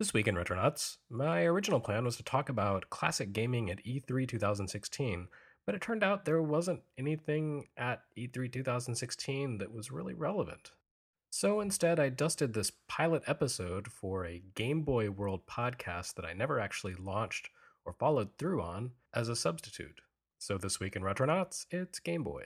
This week in Retronauts, my original plan was to talk about classic gaming at E3 2016, but it turned out there wasn't anything at E3 2016 that was really relevant. So instead, I dusted this pilot episode for a Game Boy World podcast that I never actually launched or followed through on as a substitute. So this week in Retronauts, it's Game Boy.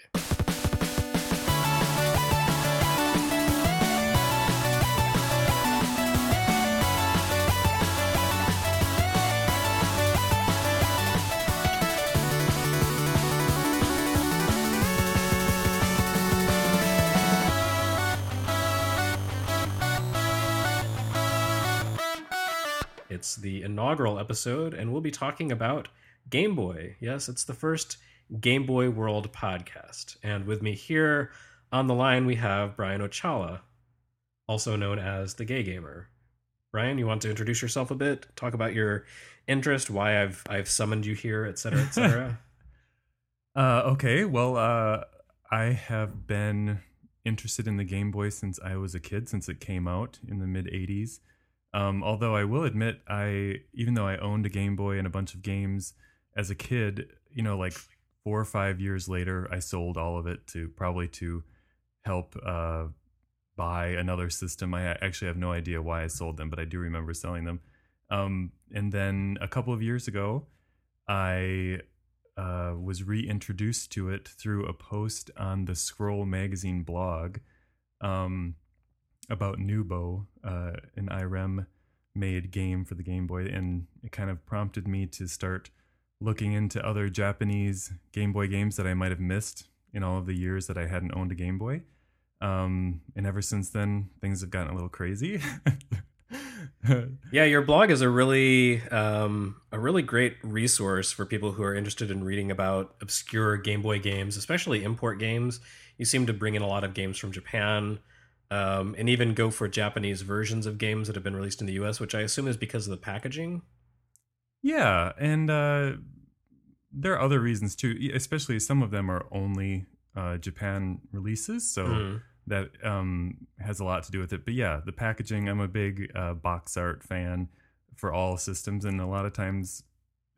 It's the inaugural episode, and we'll be talking about Game Boy. Yes, it's the first Game Boy World podcast. And with me here on the line, we have Bryan Ochalla, also known as the Gay Gamer. Bryan, you want to introduce yourself a bit? Talk about your interest, why I've I've summoned you here, et etc., etc. uh, okay, well, uh, I have been interested in the Game Boy since I was a kid, since it came out in the mid '80s. Um, although I will admit, I even though I owned a Game Boy and a bunch of games as a kid, you know, like four or five years later, I sold all of it to probably to help uh, buy another system. I actually have no idea why I sold them, but I do remember selling them. Um, and then a couple of years ago, I uh, was reintroduced to it through a post on the Scroll Magazine blog. Um, about Noobow, uh, an IREM made game for the Game Boy, and it kind of prompted me to start looking into other Japanese Game Boy games that I might have missed in all of the years that I hadn't owned a Game Boy. Um, and ever since then, things have gotten a little crazy. yeah, your blog is a really um, a really great resource for people who are interested in reading about obscure Game Boy games, especially import games. You seem to bring in a lot of games from Japan um, and even go for Japanese versions of games that have been released in the U.S., which I assume is because of the packaging. Yeah, and uh, there are other reasons too. Especially some of them are only uh, Japan releases, so mm. that um, has a lot to do with it. But yeah, the packaging. I'm a big uh, box art fan for all systems, and a lot of times,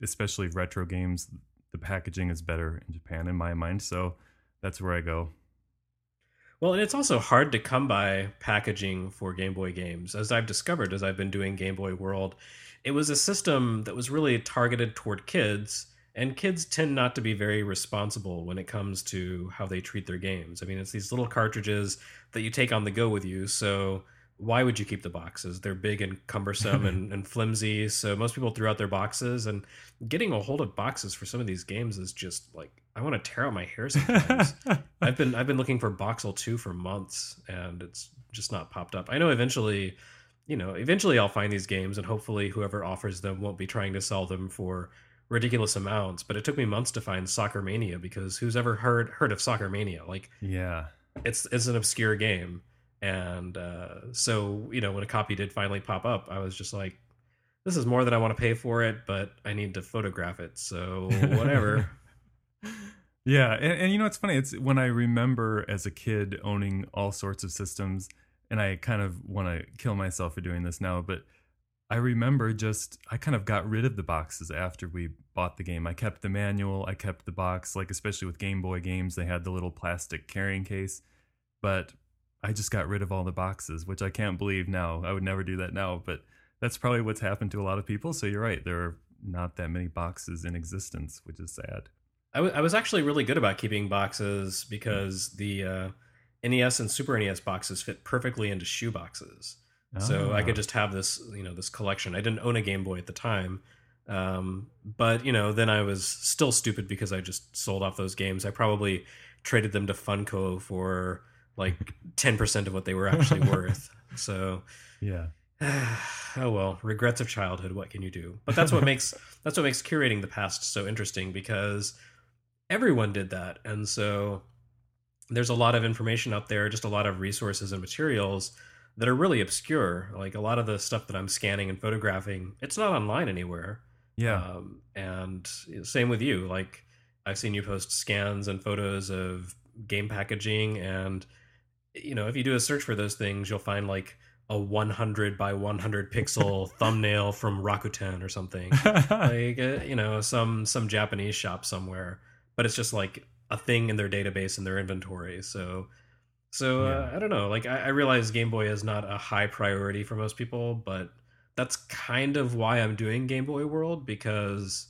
especially retro games, the packaging is better in Japan in my mind. So that's where I go. Well, and it's also hard to come by packaging for Game Boy games. As I've discovered as I've been doing Game Boy World, it was a system that was really targeted toward kids, and kids tend not to be very responsible when it comes to how they treat their games. I mean, it's these little cartridges that you take on the go with you, so why would you keep the boxes? They're big and cumbersome and, and, flimsy. So most people threw out their boxes, and getting a hold of boxes for some of these games is just like I want to tear out my hair sometimes. I've been I've been looking for Boxxle two for months, and it's just not popped up. I know eventually, you know, eventually I'll find these games, and hopefully whoever offers them won't be trying to sell them for ridiculous amounts. But it took me months to find Soccer Mania because who's ever heard heard of Soccer Mania? Like, yeah, it's it's an obscure game and uh, so, you know, when a copy did finally pop up, I was just like, this is more than I want to pay for it, but I need to photograph it. So, whatever. yeah. And, and, you know, it's funny. It's when I remember as a kid owning all sorts of systems, and I kind of want to kill myself for doing this now, but I remember just, I kind of got rid of the boxes after we bought the game. I kept the manual, I kept the box, like, especially with Game Boy games, they had the little plastic carrying case. But I just got rid of all the boxes, which I can't believe now. I would never do that now, but that's probably what's happened to a lot of people. So you're right. There are not that many boxes in existence, which is sad. I, w- I was actually really good about keeping boxes because the uh, NES and Super NES boxes fit perfectly into shoe boxes. Oh. So I could ah. just have this, you know, this collection. I didn't own a Game Boy at the time, um, but you know, then I was still stupid because I just sold off those games. I probably traded them to Funco for like 10% of what they were actually worth. So, yeah. oh well, regrets of childhood, what can you do? But that's what makes that's what makes curating the past so interesting because everyone did that. And so there's a lot of information out there, just a lot of resources and materials that are really obscure. Like a lot of the stuff that I'm scanning and photographing, it's not online anywhere. Yeah. Um, and same with you. Like I've seen you post scans and photos of game packaging and you know, if you do a search for those things, you'll find like a 100 by 100 pixel thumbnail from Rakuten or something, like uh, you know, some some Japanese shop somewhere. But it's just like a thing in their database in their inventory. So, so uh, I don't know. Like I, I realize Game Boy is not a high priority for most people, but that's kind of why I'm doing Game Boy World because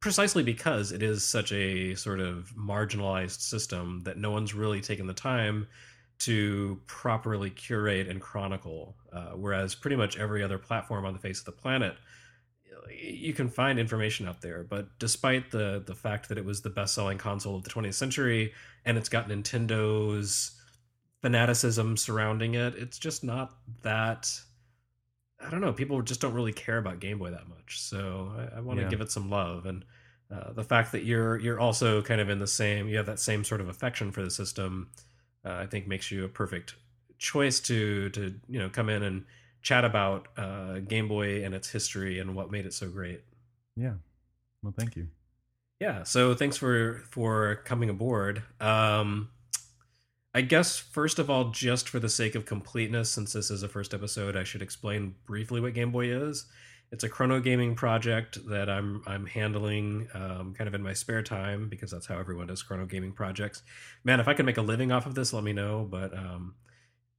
precisely because it is such a sort of marginalized system that no one's really taken the time to properly curate and chronicle. Uh, whereas pretty much every other platform on the face of the planet, you can find information out there. But despite the the fact that it was the best selling console of the 20th century and it's got Nintendo's fanaticism surrounding it, it's just not that. I don't know. People just don't really care about Game Boy that much, so I, I want to Yeah. give it some love. And uh, the fact that you're you're also kind of in the same, you have that same sort of affection for the system, uh, I think makes you a perfect choice to to you know come in and chat about uh, Game Boy and its history and what made it so great. yeah. Well, thank you. Yeah, so thanks for for coming aboard. Um, I guess first of all, just for the sake of completeness, since this is a first episode, I should explain briefly what Game Boy is. It's a chronogaming project that I'm I'm handling um, kind of in my spare time because that's how everyone does chronogaming projects. Man, if I can make a living off of this, let me know. But um,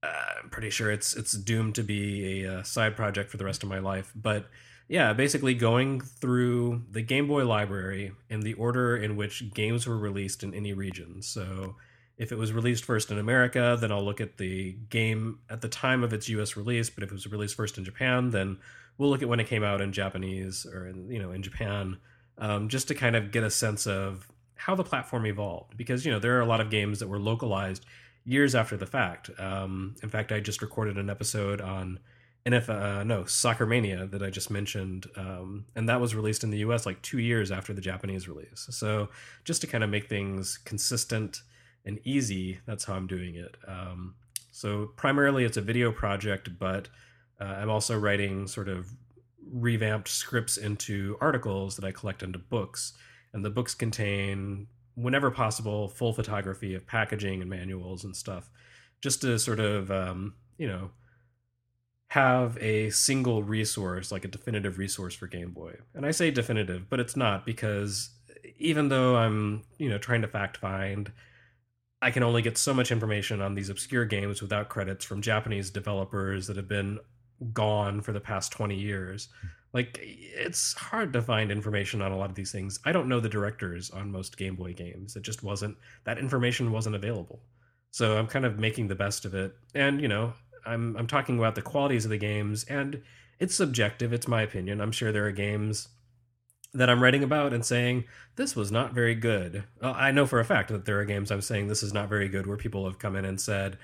uh, I'm pretty sure it's it's doomed to be a, uh side project for the rest of my life. But yeah, basically going through the Game Boy library in the order in which games were released in any region. So if it was released first in America, then I'll look at the game at the time of its US release, but if it was released first in Japan, then we'll look at when it came out in Japanese or in, you know, in Japan, um, just to kind of get a sense of how the platform evolved because you know there are a lot of games that were localized years after the fact. Um, in fact, I just recorded an episode on NFL, uh, no, Soccer Mania that I just mentioned, um, and that was released in the U.S. like two years after the Japanese release. So just to kind of make things consistent and easy, that's how I'm doing it. Um, so primarily, it's a video project, but uh, I'm also writing sort of revamped scripts into articles that I collect into books, and the books contain whenever possible full photography of packaging and manuals and stuff just to sort of um, you know have a single resource like a definitive resource for game boy. And i say definitive but it's not because even though i'm you know trying to fact find i can only get so much information on these obscure games without credits from japanese developers that have been gone for the past 20 years. Like it's hard to find information on a lot of these things. I don't know the directors on most game boy games. It just wasn't that information wasn't available. So i'm kind of making the best of it. And you know i'm i'm talking about the qualities of the games and it's subjective it's my opinion. I'm sure there are games that i'm writing about and saying this was not very good. Well, i know for a fact that there are games i'm saying this is not very good where people have come in and said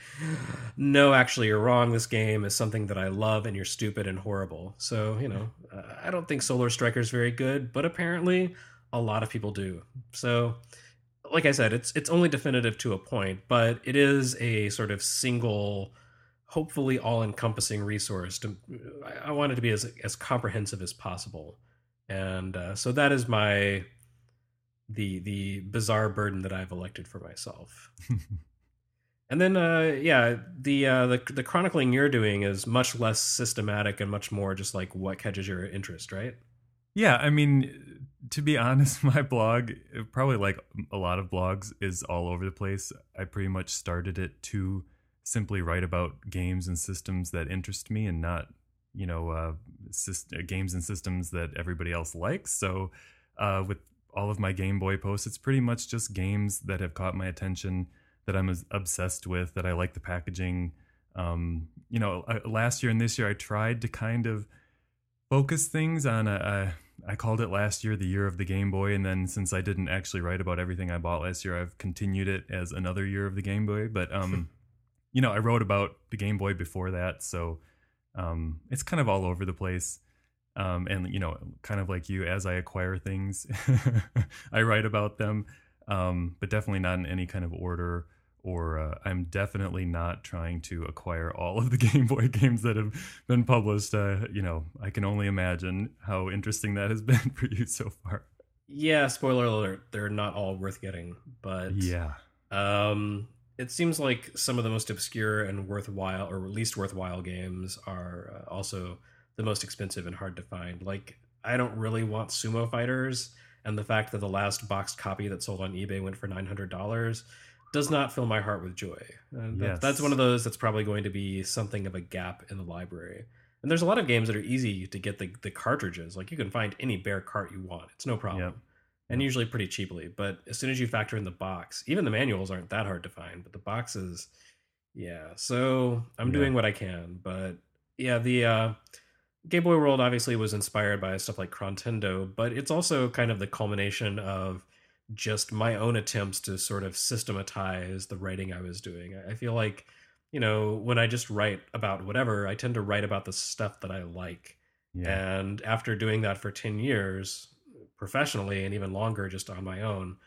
no actually you're wrong. This game is something that i love and you're stupid and horrible. So you know i don't think solar striker is very good but apparently a lot of people do. So like i said it's it's only definitive to a point but it is a sort of single hopefully all-encompassing resource to I want it to be as as comprehensive as possible and uh, so that is my the the bizarre burden that i've elected for myself and then, uh, yeah, the, uh, the the chronicling you're doing is much less systematic and much more just like what catches your interest, right? Yeah, I mean, to be honest, my blog, probably like a lot of blogs, is all over the place. I pretty much started it to simply write about games and systems that interest me and not, you know, uh, syst- games and systems that everybody else likes. So, uh, with all of my Game Boy posts, it's pretty much just games that have caught my attention that I'm as obsessed with, that I like the packaging. Um, you know, I, last year and this year, I tried to kind of focus things on a, a I called it last year the year of the Game Boy, and then since I didn't actually write about everything I bought last year, I've continued it as another year of the Game Boy. But um, you know, I wrote about the Game Boy before that, so um, it's kind of all over the place. Um, and you know, kind of like you, as I acquire things, I write about them, um, but definitely not in any kind of order. Or uh, I'm definitely not trying to acquire all of the Game Boy games that have been published. Uh, you know, I can only imagine how interesting that has been for you so far. Yeah, spoiler alert, they're not all worth getting, but Yeah, um it seems like some of the most obscure and worthwhile or least worthwhile games are uh, also the most expensive and hard to find. Like I don't really want sumo fighters, and the fact that the last boxed copy that sold on eBay went for nine hundred dollars does not fill my heart with joy. And that, Yes. That's one of those that's probably going to be something of a gap in the library. And there's a lot of games that are easy to get the, the cartridges. Like you can find any bare cart you want. It's no problem. Yep. And usually pretty cheaply. But as soon as you factor in the box, even the manuals aren't that hard to find, but the boxes, yeah. So I'm Yeah. doing what I can. But yeah, the uh, Game Boy World obviously was inspired by stuff like Chrontendo, but it's also kind of the culmination of just my own attempts to sort of systematize the writing I was doing. I feel like, you know, when I just write about whatever, I tend to write about the stuff that I like. Yeah. And after doing that for 10 years professionally and even longer just on my own,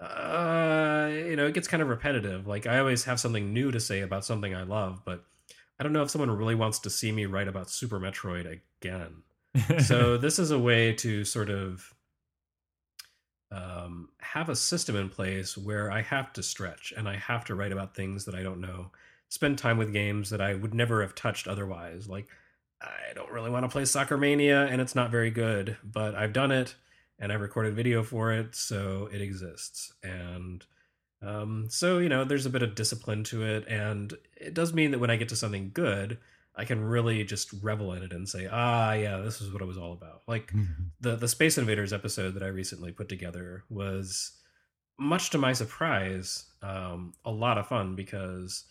uh, you know, it gets kind of repetitive. Like I always have something new to say about something I love, but I don't know if someone really wants to see me write about Super Metroid again. so this is a way to sort of um, have a system in place where I have to stretch and I have to write about things that I don't know, spend time with games that I would never have touched otherwise. Like I don't really want to play Soccer Mania and it's not very good, but I've done it and I've recorded video for it, so it exists. And um, so you know, there's a bit of discipline to it, and it does mean that when I get to something good, I can really just revel in it and say, ah, yeah, this is what it was all about. Like the the Space Invaders episode that I recently put together was much to my surprise um, a lot of fun because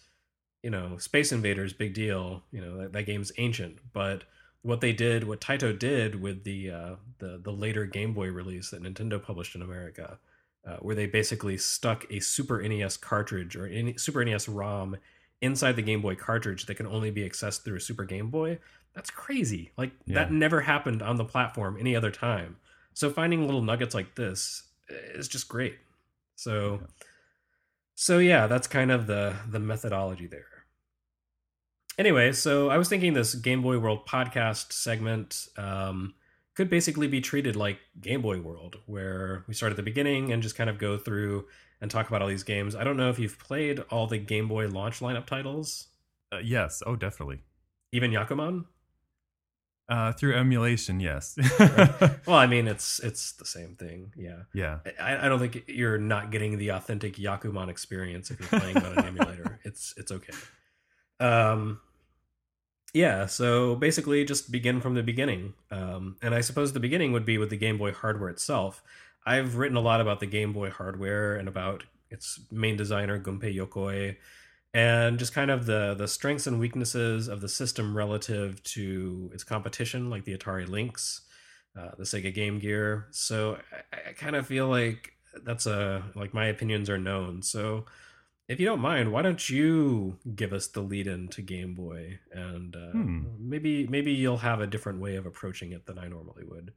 you know Space Invaders big deal you know that, that game's ancient but what they did what Taito did with the uh, the the later Game Boy release that Nintendo published in America uh, where they basically stuck a Super NES cartridge or any Super NES ROM inside the Game Boy cartridge that can only be accessed through a Super Game Boy that's crazy. Like Yeah. that never happened on the platform any other time. So finding little nuggets like this is just great. So so yeah, that's kind of the the methodology there. Anyway, so I was thinking this Game Boy World podcast segment um, could basically be treated like Game Boy World, where we start at the beginning and just kind of go through and talk about all these games. I don't know if you've played all the Game Boy launch lineup titles, Uh, yes. Oh, definitely. even Yakuman. Uh, through emulation, yes. Well, I mean, it's it's the same thing. Yeah, yeah. I, I don't think you're not getting the authentic Yakuman experience if you're playing on an emulator. It's it's okay. Um, yeah. So basically, just begin from the beginning. Um, and I suppose the beginning would be with the Game Boy hardware itself. I've written a lot about the Game Boy hardware and about its main designer Gunpei Yokoi, and just kind of the the strengths and weaknesses of the system relative to its competition, like the Atari Lynx, uh, the Sega Game Gear. So I, I kind of feel like that's a like my opinions are known. So if you don't mind, why don't you give us the lead in to Game Boy, and uh, Hmm. maybe maybe you'll have a different way of approaching it than I normally would.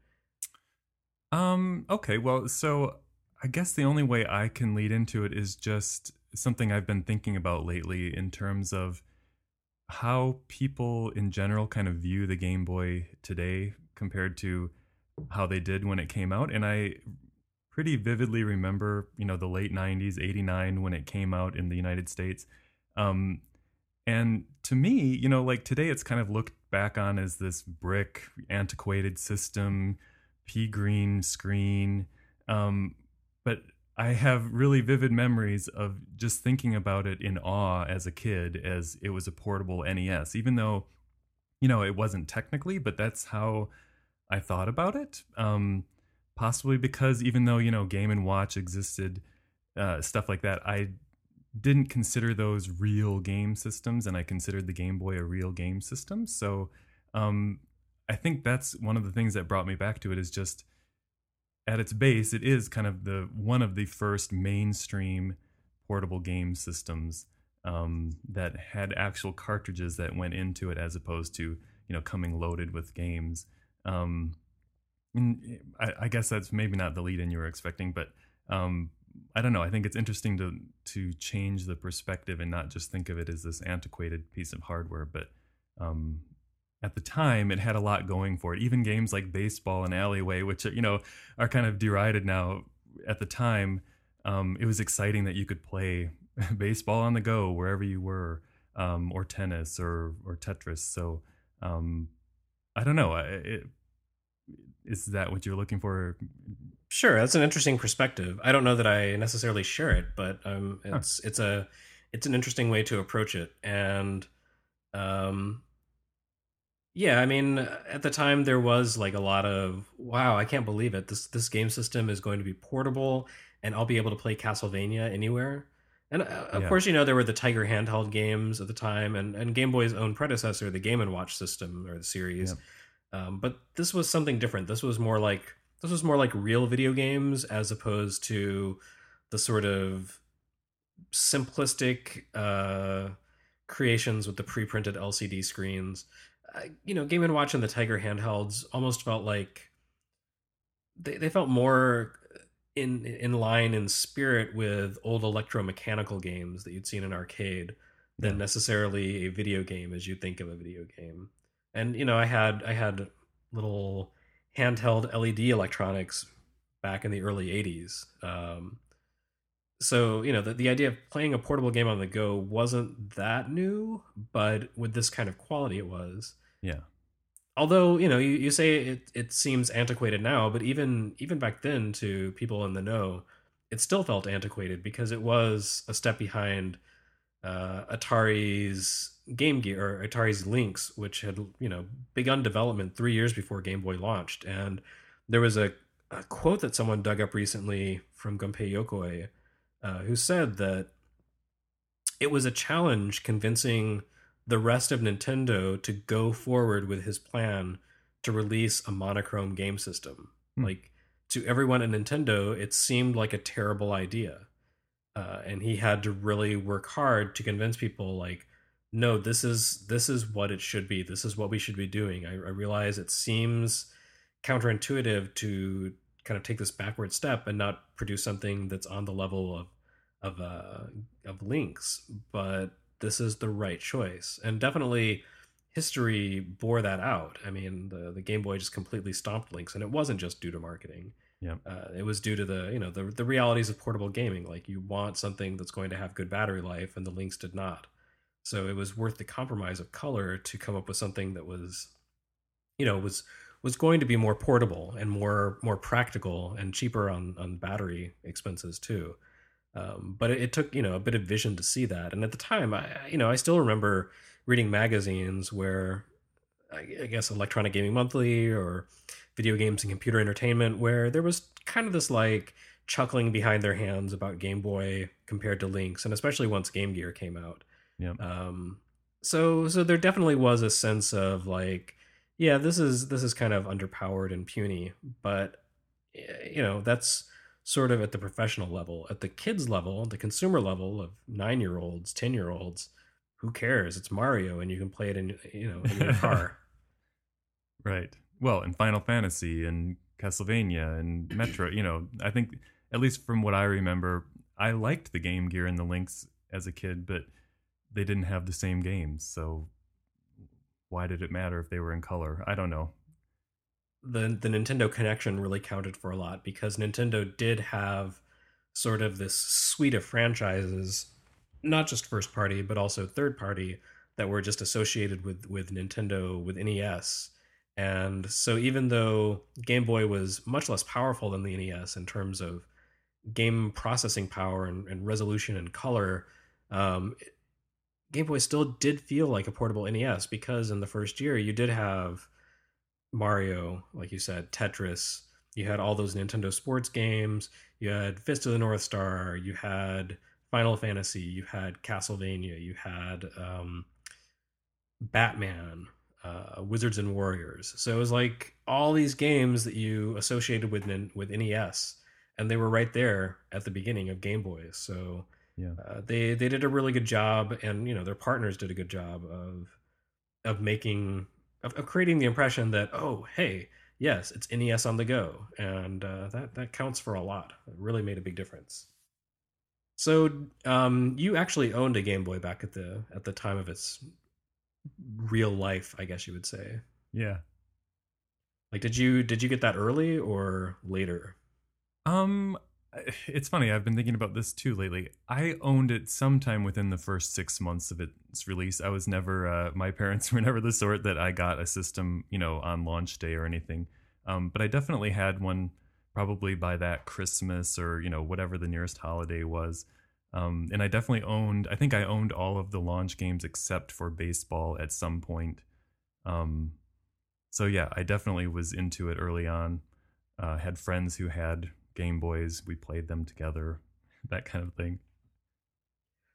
Um. Okay. Well, so I guess the only way I can lead into it is just something I've been thinking about lately in terms of how people in general kind of view the Game Boy today compared to how they did when it came out, and I pretty vividly remember, you know, the late '90s, '89 when it came out in the United States. Um, and to me, you know, like today, it's kind of looked back on as this brick, antiquated system pea green screen. Um, but I have really vivid memories of just thinking about it in awe as a kid, as it was a portable NES, even though, you know, it wasn't technically, but that's how I thought about it. Um, possibly because even though, you know, Game and Watch existed, uh, stuff like that, I didn't consider those real game systems, and I considered the Game Boy a real game system. So, um, I think that's one of the things that brought me back to it is just at its base, it is kind of the one of the first mainstream portable game systems um, that had actual cartridges that went into it, as opposed to you know coming loaded with games. Um, and I, I guess that's maybe not the lead in you were expecting, but um, I don't know. I think it's interesting to to change the perspective and not just think of it as this antiquated piece of hardware, but um, at the time it had a lot going for it. Even games like baseball and alleyway, which you know are kind of derided now, at the time um, it was exciting that you could play baseball on the go wherever you were, um, or tennis or or Tetris. So um, I don't know. It, is that what you're looking for? Sure, that's an interesting perspective. I don't know that I necessarily share it, but um, it's huh. it's a it's an interesting way to approach it, and um, yeah, I mean, at the time there was like a lot of wow, I can't believe it. This this game system is going to be portable, and I'll be able to play Castlevania anywhere. And uh, of yeah. course, you know there were the Tiger handheld games at the time, and and Game Boy's own predecessor, the Game and Watch system or the series. Yeah um, but this was something different. This was more like this was more like real video games as opposed to the sort of simplistic uh, creations with the pre-printed LCD screens. Uh, you know, Game and Watch and the Tiger handhelds almost felt like they they felt more in in line in spirit with old electromechanical games that you'd seen in arcade than necessarily a video game as you think of a video game and you know i had i had little handheld led electronics back in the early 80s um, so you know the, the idea of playing a portable game on the go wasn't that new but with this kind of quality it was. Yeah. Although you know you, you say it, it seems antiquated now but even even back then to people in the know it still felt antiquated because it was a step behind uh, atari's Game Gear or Atari's Lynx, which had you know begun development three years before Game Boy launched, and there was a, a quote that someone dug up recently from Gunpei Yokoi, uh, who said that it was a challenge convincing the rest of Nintendo to go forward with his plan to release a monochrome game system. Hmm. Like to everyone at Nintendo, it seemed like a terrible idea. Uh, and he had to really work hard to convince people like no this is this is what it should be. This is what we should be doing. I, I realize it seems counterintuitive to kind of take this backward step and not produce something that's on the level of of uh of Lynx but this is the right choice. And definitely history bore that out. I mean the the game boy just completely stomped Lynx and it wasn't just due to marketing yeah uh, it was due to the you know the, the realities of portable gaming like you want something that's going to have good battery life and the Lynx did not so it was worth the compromise of color to come up with something that was, you know, was was going to be more portable and more more practical and cheaper on on battery expenses too. Um, but it, it, took you know a bit of vision to see that. And at the time, I you know I still remember reading magazines where I, I guess Electronic Gaming Monthly or Video Games and Computer Entertainment, where there was kind of this like chuckling behind their hands about Game Boy compared to Lynx, and especially once Game Gear came out. Yeah. Um, so so there definitely was a sense of like, yeah, this is this is kind of underpowered and puny, but eh, you know that's sort of at the professional level. At the kids level, the consumer level of nine year olds, ten year olds, who cares? It's Mario, and you can play it in you know in your car. right. Well, in Final Fantasy and Castlevania and Metro, you know, I think at least from what I remember, I liked the Game Gear and the Lynx as a kid, but they didn't have the same games. So why did it matter if they were in color? I don't know. The the Nintendo connection really counted for a lot because Nintendo did have sort of this suite of franchises, not just first party but also third party that were just associated with with Nintendo with NES. And so even though Game Boy was much less powerful than the NES in terms of game processing power and, and resolution and color, um, Game Boy still did feel like a portable NES because in the first year you did have Mario, like you said, Tetris. You had all those Nintendo sports games. You had Fist of the North Star. You had Final Fantasy. You had Castlevania. You had um, Batman, uh, Wizards and Warriors. So it was like all these games that you associated with with NES, and they were right there at the beginning of Game Boy. So yeah uh, they they did a really good job and you know their partners did a good job of of making of, of creating the impression that oh hey yes it's nes on the go and uh, that that counts for a lot it really made a big difference so um, you actually owned a game boy back at the at the time of its real life i guess you would say yeah like did you did you get that early or later um it's funny. I've been thinking about this too lately. I owned it sometime within the first six months of its release. I was never. Uh, my parents were never the sort that I got a system, you know, on launch day or anything. Um, but I definitely had one probably by that Christmas or you know whatever the nearest holiday was. Um, and I definitely owned. I think I owned all of the launch games except for baseball at some point. Um, so yeah, I definitely was into it early on. Uh, had friends who had Game Boys. We played them together, that kind of thing.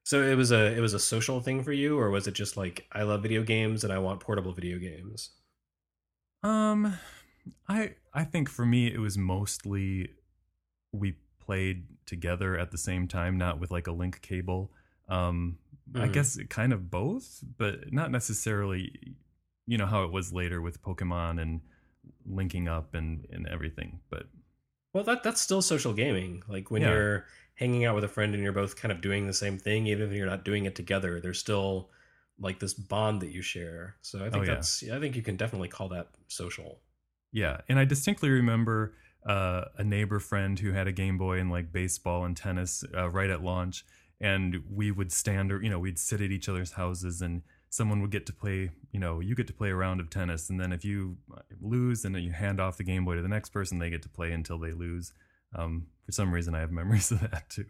So it was a it was a social thing for you, or was it just like I love video games and I want portable video games? Um, I I think for me it was mostly we played together at the same time, not with like a link cable. Um, mm-hmm. I guess kind of both, but not necessarily. You know how it was later with Pokemon and linking up and and everything, but well, that that's still social gaming. Like when yeah. you're hanging out with a friend and you're both kind of doing the same thing, even if you're not doing it together, there's still like this bond that you share. So I think oh, that's yeah. I think you can definitely call that social. Yeah, and I distinctly remember uh, a neighbor friend who had a Game Boy and like baseball and tennis uh, right at launch, and we would stand or you know we'd sit at each other's houses and someone would get to play, you know, you get to play a round of tennis, and then if you lose, then you hand off the Game Boy to the next person. They get to play until they lose. Um, for some reason, I have memories of that too.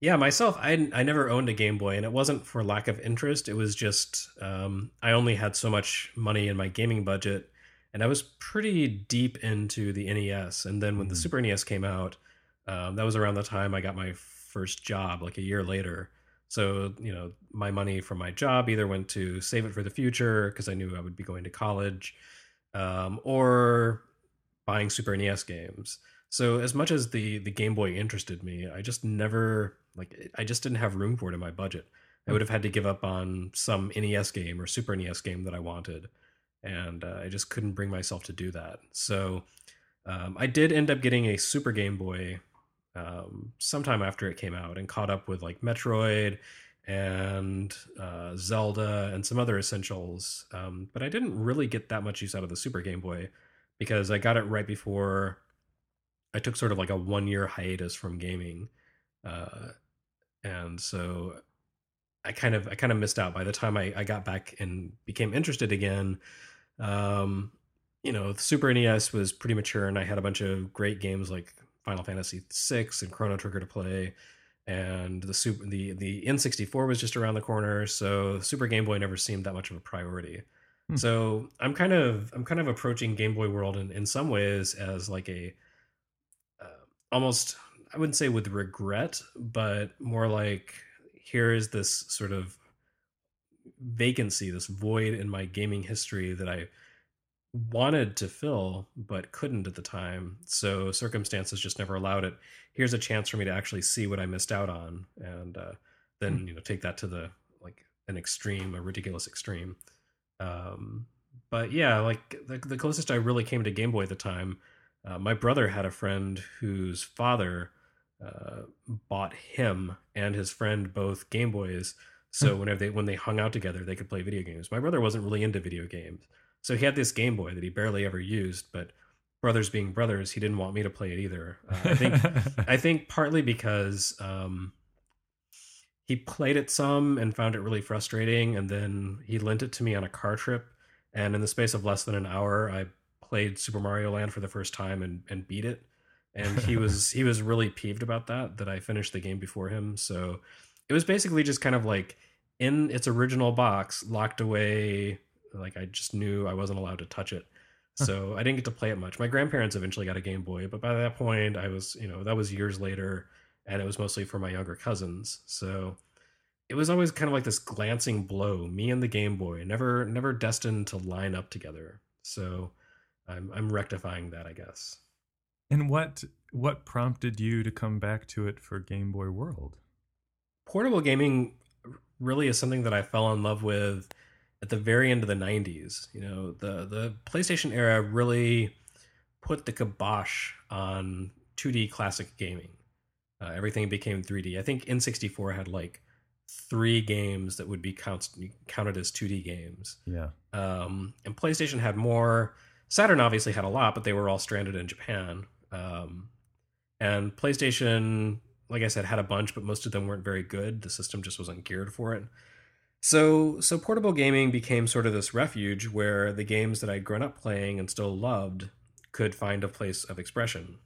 Yeah, myself, I I never owned a Game Boy, and it wasn't for lack of interest. It was just um, I only had so much money in my gaming budget, and I was pretty deep into the NES. And then when mm-hmm. the Super NES came out, um, that was around the time I got my first job, like a year later. So, you know, my money from my job either went to save it for the future because I knew I would be going to college, um, or buying Super NES games. So, as much as the the Game Boy interested me, I just never like I just didn't have room for it in my budget. I would have had to give up on some NES game or Super NES game that I wanted, and uh, I just couldn't bring myself to do that. So, um, I did end up getting a Super Game Boy um, sometime after it came out and caught up with like Metroid and uh, Zelda and some other essentials. Um, but I didn't really get that much use out of the Super Game Boy because I got it right before I took sort of like a one year hiatus from gaming. Uh, and so I kind of I kind of missed out by the time I, I got back and became interested again. Um, you know, the Super NES was pretty mature, and I had a bunch of great games like Final Fantasy VI and Chrono Trigger to play, and the super the the N64 was just around the corner, so Super Game Boy never seemed that much of a priority. Hmm. So I'm kind of I'm kind of approaching Game Boy World in, in some ways as like a uh, almost I wouldn't say with regret, but more like here is this sort of vacancy, this void in my gaming history that I wanted to fill but couldn't at the time. So circumstances just never allowed it. Here's a chance for me to actually see what i missed out on and uh, then hmm. you know take that to the like an extreme a ridiculous extreme. Um, but yeah like the, the closest i really came to game boy at the time uh, my brother had a friend whose father uh, bought him and his friend both game boys so hmm. whenever they when they hung out together they could play video games my brother wasn't really into video games so he had this Game Boy that he barely ever used, but brothers being brothers, he didn't want me to play it either. Uh, I think I think partly because um, he played it some and found it really frustrating, and then he lent it to me on a car trip, and in the space of less than an hour, I played Super Mario Land for the first time and, and beat it. And he was he was really peeved about that that I finished the game before him. So it was basically just kind of like in its original box, locked away like I just knew I wasn't allowed to touch it. So I didn't get to play it much. My grandparents eventually got a Game Boy, but by that point I was, you know, that was years later and it was mostly for my younger cousins. So it was always kind of like this glancing blow, me and the Game Boy, never never destined to line up together. So I'm I'm rectifying that, I guess. And what what prompted you to come back to it for Game Boy World? Portable gaming really is something that I fell in love with at the very end of the 90s. You know, the the PlayStation era really put the kibosh on 2D classic gaming. Uh, everything became 3D. I think N64 had like three games that would be count, counted as 2D games. Yeah. Um, and PlayStation had more. Saturn obviously had a lot, but they were all stranded in Japan. Um, And PlayStation, like I said, had a bunch, but most of them weren't very good. The system just wasn't geared for it. So, so portable gaming became sort of this refuge where the games that I'd grown up playing and still loved could find a place of expression.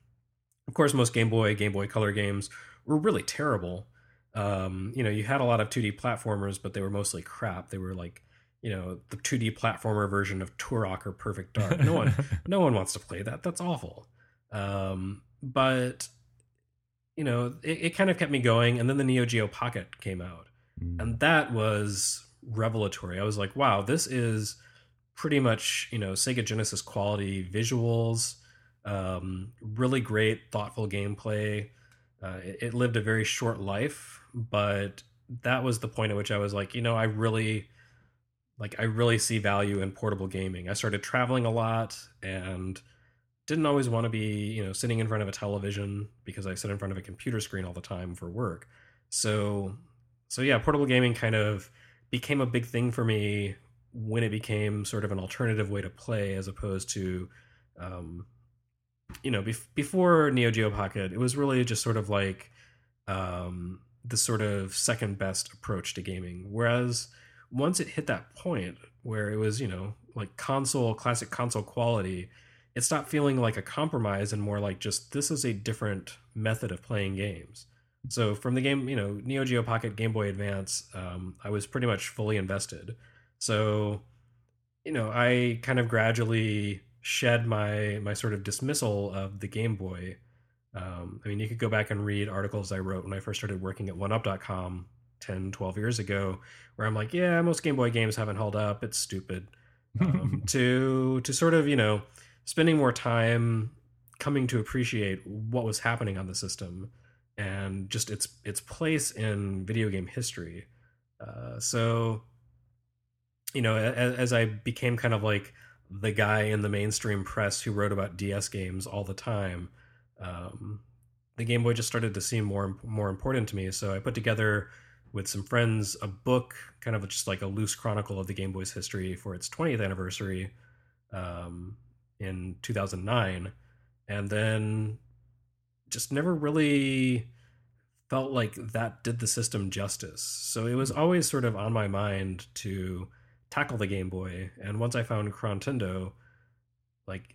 Of course, most Game Boy, Game Boy Color games were really terrible. Um, you know, you had a lot of 2D platformers, but they were mostly crap. They were like, you know, the 2D platformer version of Turok or Perfect Dark. No one, no one wants to play that. That's awful. Um, but you know, it, it, kind of kept me going. And then the Neo Geo Pocket came out, mm. and that was revelatory. I was like, wow, this is pretty much you know Sega Genesis quality visuals, um, really great, thoughtful gameplay. Uh, it, it lived a very short life, but that was the point at which I was like, you know, I really like I really see value in portable gaming. I started traveling a lot and didn't always want to be, you know, sitting in front of a television because I sit in front of a computer screen all the time for work. So so yeah, portable gaming kind of became a big thing for me when it became sort of an alternative way to play as opposed to um, you know, bef- before Neo Geo Pocket, it was really just sort of like um, the sort of second best approach to gaming. Whereas once it hit that point where it was, you know, like console, classic console quality, it stopped feeling like a compromise and more like just this is a different method of playing games. So from the game, you know, Neo Geo Pocket, Game Boy Advance, um, I was pretty much fully invested. So, you know, I kind of gradually shed my my sort of dismissal of the Game Boy. Um, I mean, you could go back and read articles I wrote when I first started working at 1UP.com 10, 12 years ago, where I'm like, yeah, most Game Boy games haven't held up. It's stupid. Um, to to sort of you know spending more time coming to appreciate what was happening on the system and just its its place in video game history. Uh, so, you know, as, as I became kind of like the guy in the mainstream press who wrote about DS games all the time, um, the Game Boy just started to seem more more important to me. So I put together with some friends a book, kind of just like a loose chronicle of the Game Boy's history for its 20th anniversary um, in 2009, and then just never really felt like that did the system justice. So it was hmm. always sort of on my mind to tackle the Game Boy. And once I found Chrontendo, like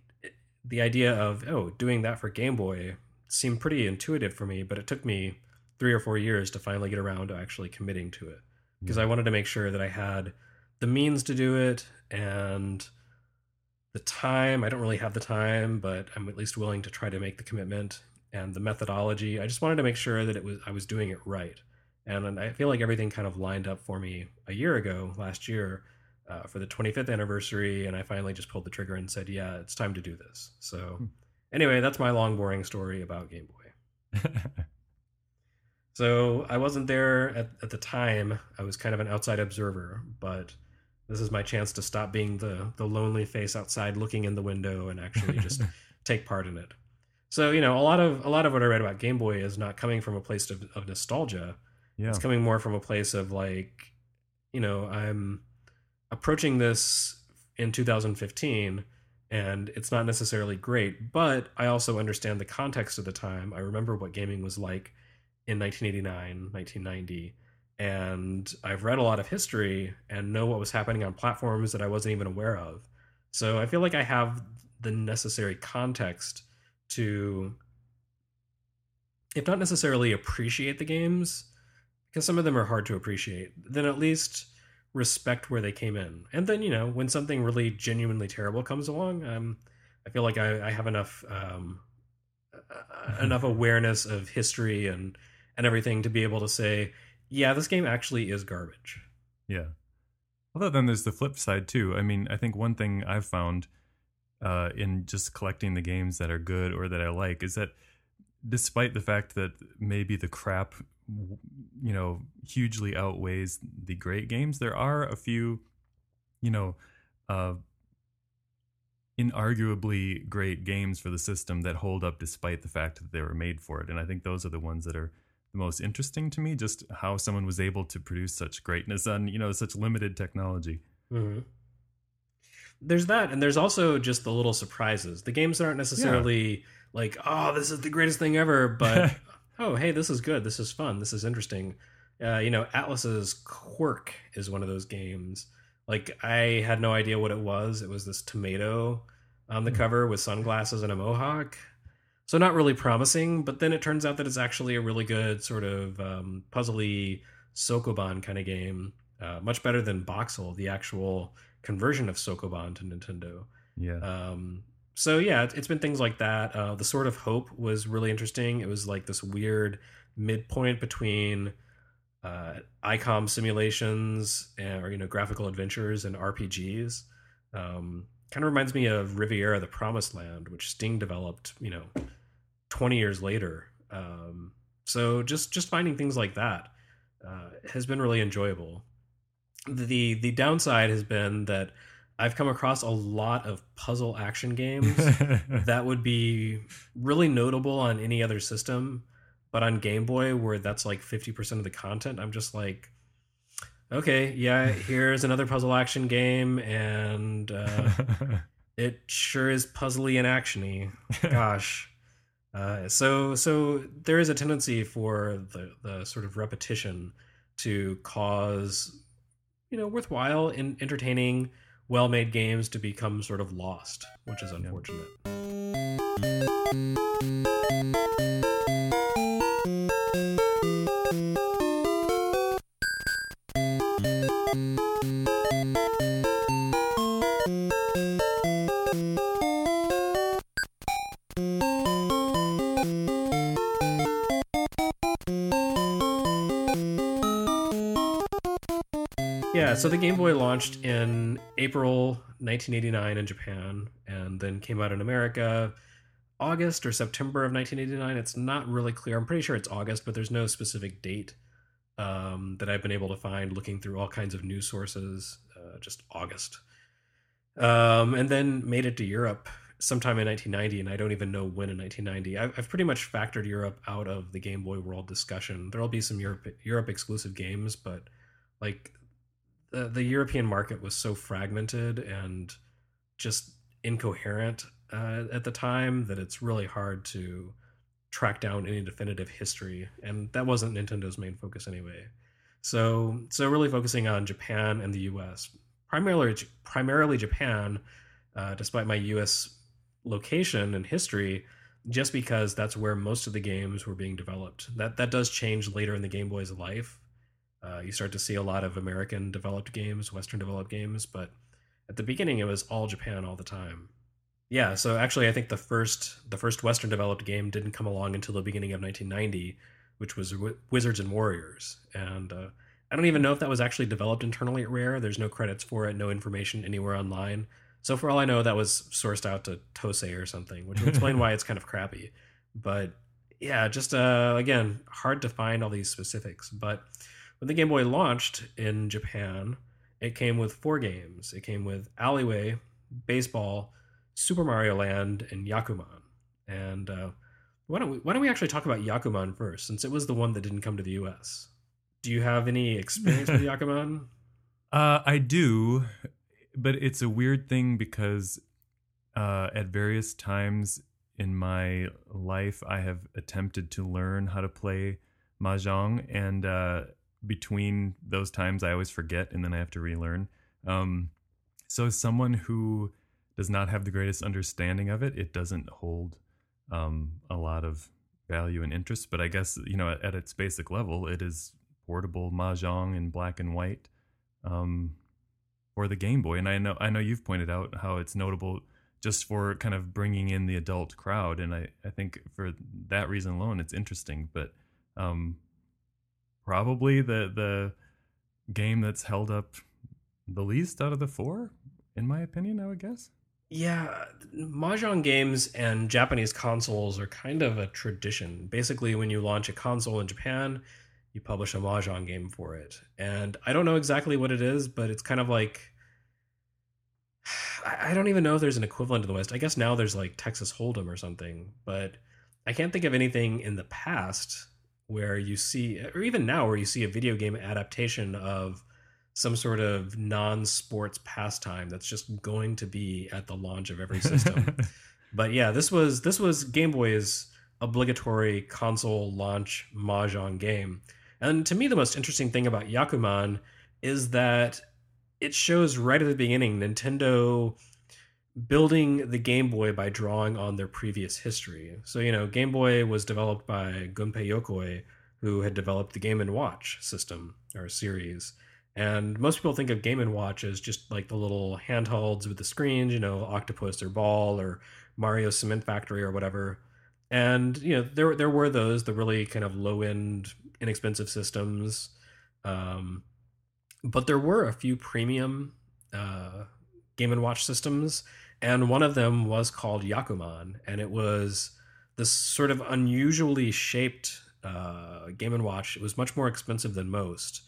the idea of oh doing that for Game Boy seemed pretty intuitive for me, but it took me three or four years to finally get around to actually committing to it because I hmm. wanted to make sure that I had the means to do it and the time. I don't really have the time, but I'm at least willing to try to make the commitment and the methodology. I just wanted to make sure that it was I was doing it right. And I feel like everything kind of lined up for me a year ago, last year, uh, for the 25th anniversary, and I finally just pulled the trigger and said, "Yeah, it's time to do this." So, hmm. anyway, that's my long, boring story about Game Boy. so I wasn't there at, at the time. I was kind of an outside observer, but this is my chance to stop being the the lonely face outside looking in the window and actually just take part in it. So you know, a lot of a lot of what I read about Game Boy is not coming from a place of, of nostalgia. Yeah. It's coming more from a place of like, you know, I'm approaching this in 2015 and it's not necessarily great, but I also understand the context of the time. I remember what gaming was like in 1989, 1990, and I've read a lot of history and know what was happening on platforms that I wasn't even aware of. So I feel like I have the necessary context to, if not necessarily appreciate the games, because some of them are hard to appreciate, then at least respect where they came in. And then, you know, when something really genuinely terrible comes along, um, I feel like I, I have enough um, enough awareness of history and and everything to be able to say, yeah, this game actually is garbage. Yeah. Although then there's the flip side too. I mean, I think one thing I've found uh, in just collecting the games that are good or that I like is that despite the fact that maybe the crap you know hugely outweighs the great games there are a few you know uh inarguably great games for the system that hold up despite the fact that they were made for it and i think those are the ones that are the most interesting to me just how someone was able to produce such greatness on you know such limited technology mm-hmm. there's that and there's also just the little surprises the games that aren't necessarily yeah like, oh, this is the greatest thing ever, but oh, hey, this is good. This is fun. This is interesting. Uh, you know, Atlus's Quirk is one of those games. Like, I had no idea what it was. It was this tomato on the cover with sunglasses and a mohawk. So not really promising, but then it turns out that it's actually a really good sort of um, puzzly Sokoban kind of game. Uh, much better than Boxxle, the actual conversion of Sokoban to Nintendo. Yeah. Um, so yeah, it's been things like that. Uh, the Sword of Hope was really interesting. It was like this weird midpoint between uh, ICOM simulations and, or you know graphical adventures and RPGs. Um, kind of reminds me of Riviera: The Promised Land, which Sting developed. You know, twenty years later. Um, so just just finding things like that uh, has been really enjoyable. the The downside has been that I've come across a lot of puzzle action games that would be really notable on any other system, but on Game Boy, where that's like 50% of the content, I'm just like, okay, yeah, here's another puzzle action game, and uh, it sure is puzzly and actiony. Gosh. Uh, so so there is a tendency for the, the sort of repetition to cause you know worthwhile and entertaining well made games to become sort of lost, which is unfortunate. Yeah, so the Game Boy launched in April 1989 in Japan and then came out in America August or September of 1989. It's not really clear. I'm pretty sure it's August, but there's no specific date um, that I've been able to find looking through all kinds of news sources. Uh, just August. Um, and then made it to Europe sometime in 1990, and I don't even know when in 1990. I've, I've pretty much factored Europe out of the Game Boy World discussion. There'll be some Europe Europe exclusive games, but like the, the European market was so fragmented and just incoherent uh, at the time that it's really hard to track down any definitive history, and that wasn't Nintendo's main focus anyway. So, so really focusing on Japan and the U.S. primarily, primarily Japan, uh, despite my U.S. location and history, just because that's where most of the games were being developed. That that does change later in the Game Boy's life, uh, you start to see a lot of American developed games, Western developed games, but at the beginning it was all Japan all the time. Yeah, so actually I think the first the first Western developed game didn't come along until the beginning of 1990, which was w- Wizards and Warriors, and uh, I don't even know if that was actually developed internally at Rare. There's no credits for it, no information anywhere online. So for all I know, that was sourced out to Tose or something, which would explain why it's kind of crappy. But yeah, just uh, again hard to find all these specifics, but when the Game Boy launched in Japan, it came with four games. It came with Alleyway, Baseball, Super Mario Land, and Yakuman. And uh, why don't we why don't we actually talk about Yakuman first, since it was the one that didn't come to the U.S. Do you have any experience with Yakuman? Uh, I do, but it's a weird thing because uh, at various times in my life, I have attempted to learn how to play mahjong, and uh, between those times I always forget and then I have to relearn. Um, so as someone who does not have the greatest understanding of it, it doesn't hold um, a lot of value and interest. But I guess you know at, at its basic level, it is portable mahjong in black and white um, the Game Boy. And I know I know you've pointed out how it's notable just for kind of bringing in the adult crowd. And I, I think for that reason alone, it's interesting. But um, probably the the game that's held up the least out of the four, in my opinion. I would guess. Yeah, mahjong games and Japanese consoles are kind of a tradition. Basically, when you launch a console in Japan, you publish a mahjong game for it. And I don't know exactly what it is, but it's kind of like I don't even know if there's an equivalent in the West. I guess now there's like Texas Hold'em or something, but I can't think of anything in the past where you see, or even now, where you see a video game adaptation of some sort of non-sports pastime that's just going to be at the launch of every system. but yeah, this was this was Game Boy's obligatory console launch mahjong game. And to me, the most interesting thing about Yakuman is that it shows right at the beginning Nintendo building the Game Boy by drawing on their previous history. So, you know, Game Boy was developed by Gunpei Yokoi, who had developed the Game & Watch system or series. And most people think of Game & Watch as just like the little handhelds with the screens, you know, Octopus or Ball or Mario Cement Factory or whatever. And you know, there there were those the really kind of low end, inexpensive systems, um, but there were a few premium uh, Game and Watch systems, and one of them was called Yakuman, and it was this sort of unusually shaped uh, Game and Watch. It was much more expensive than most,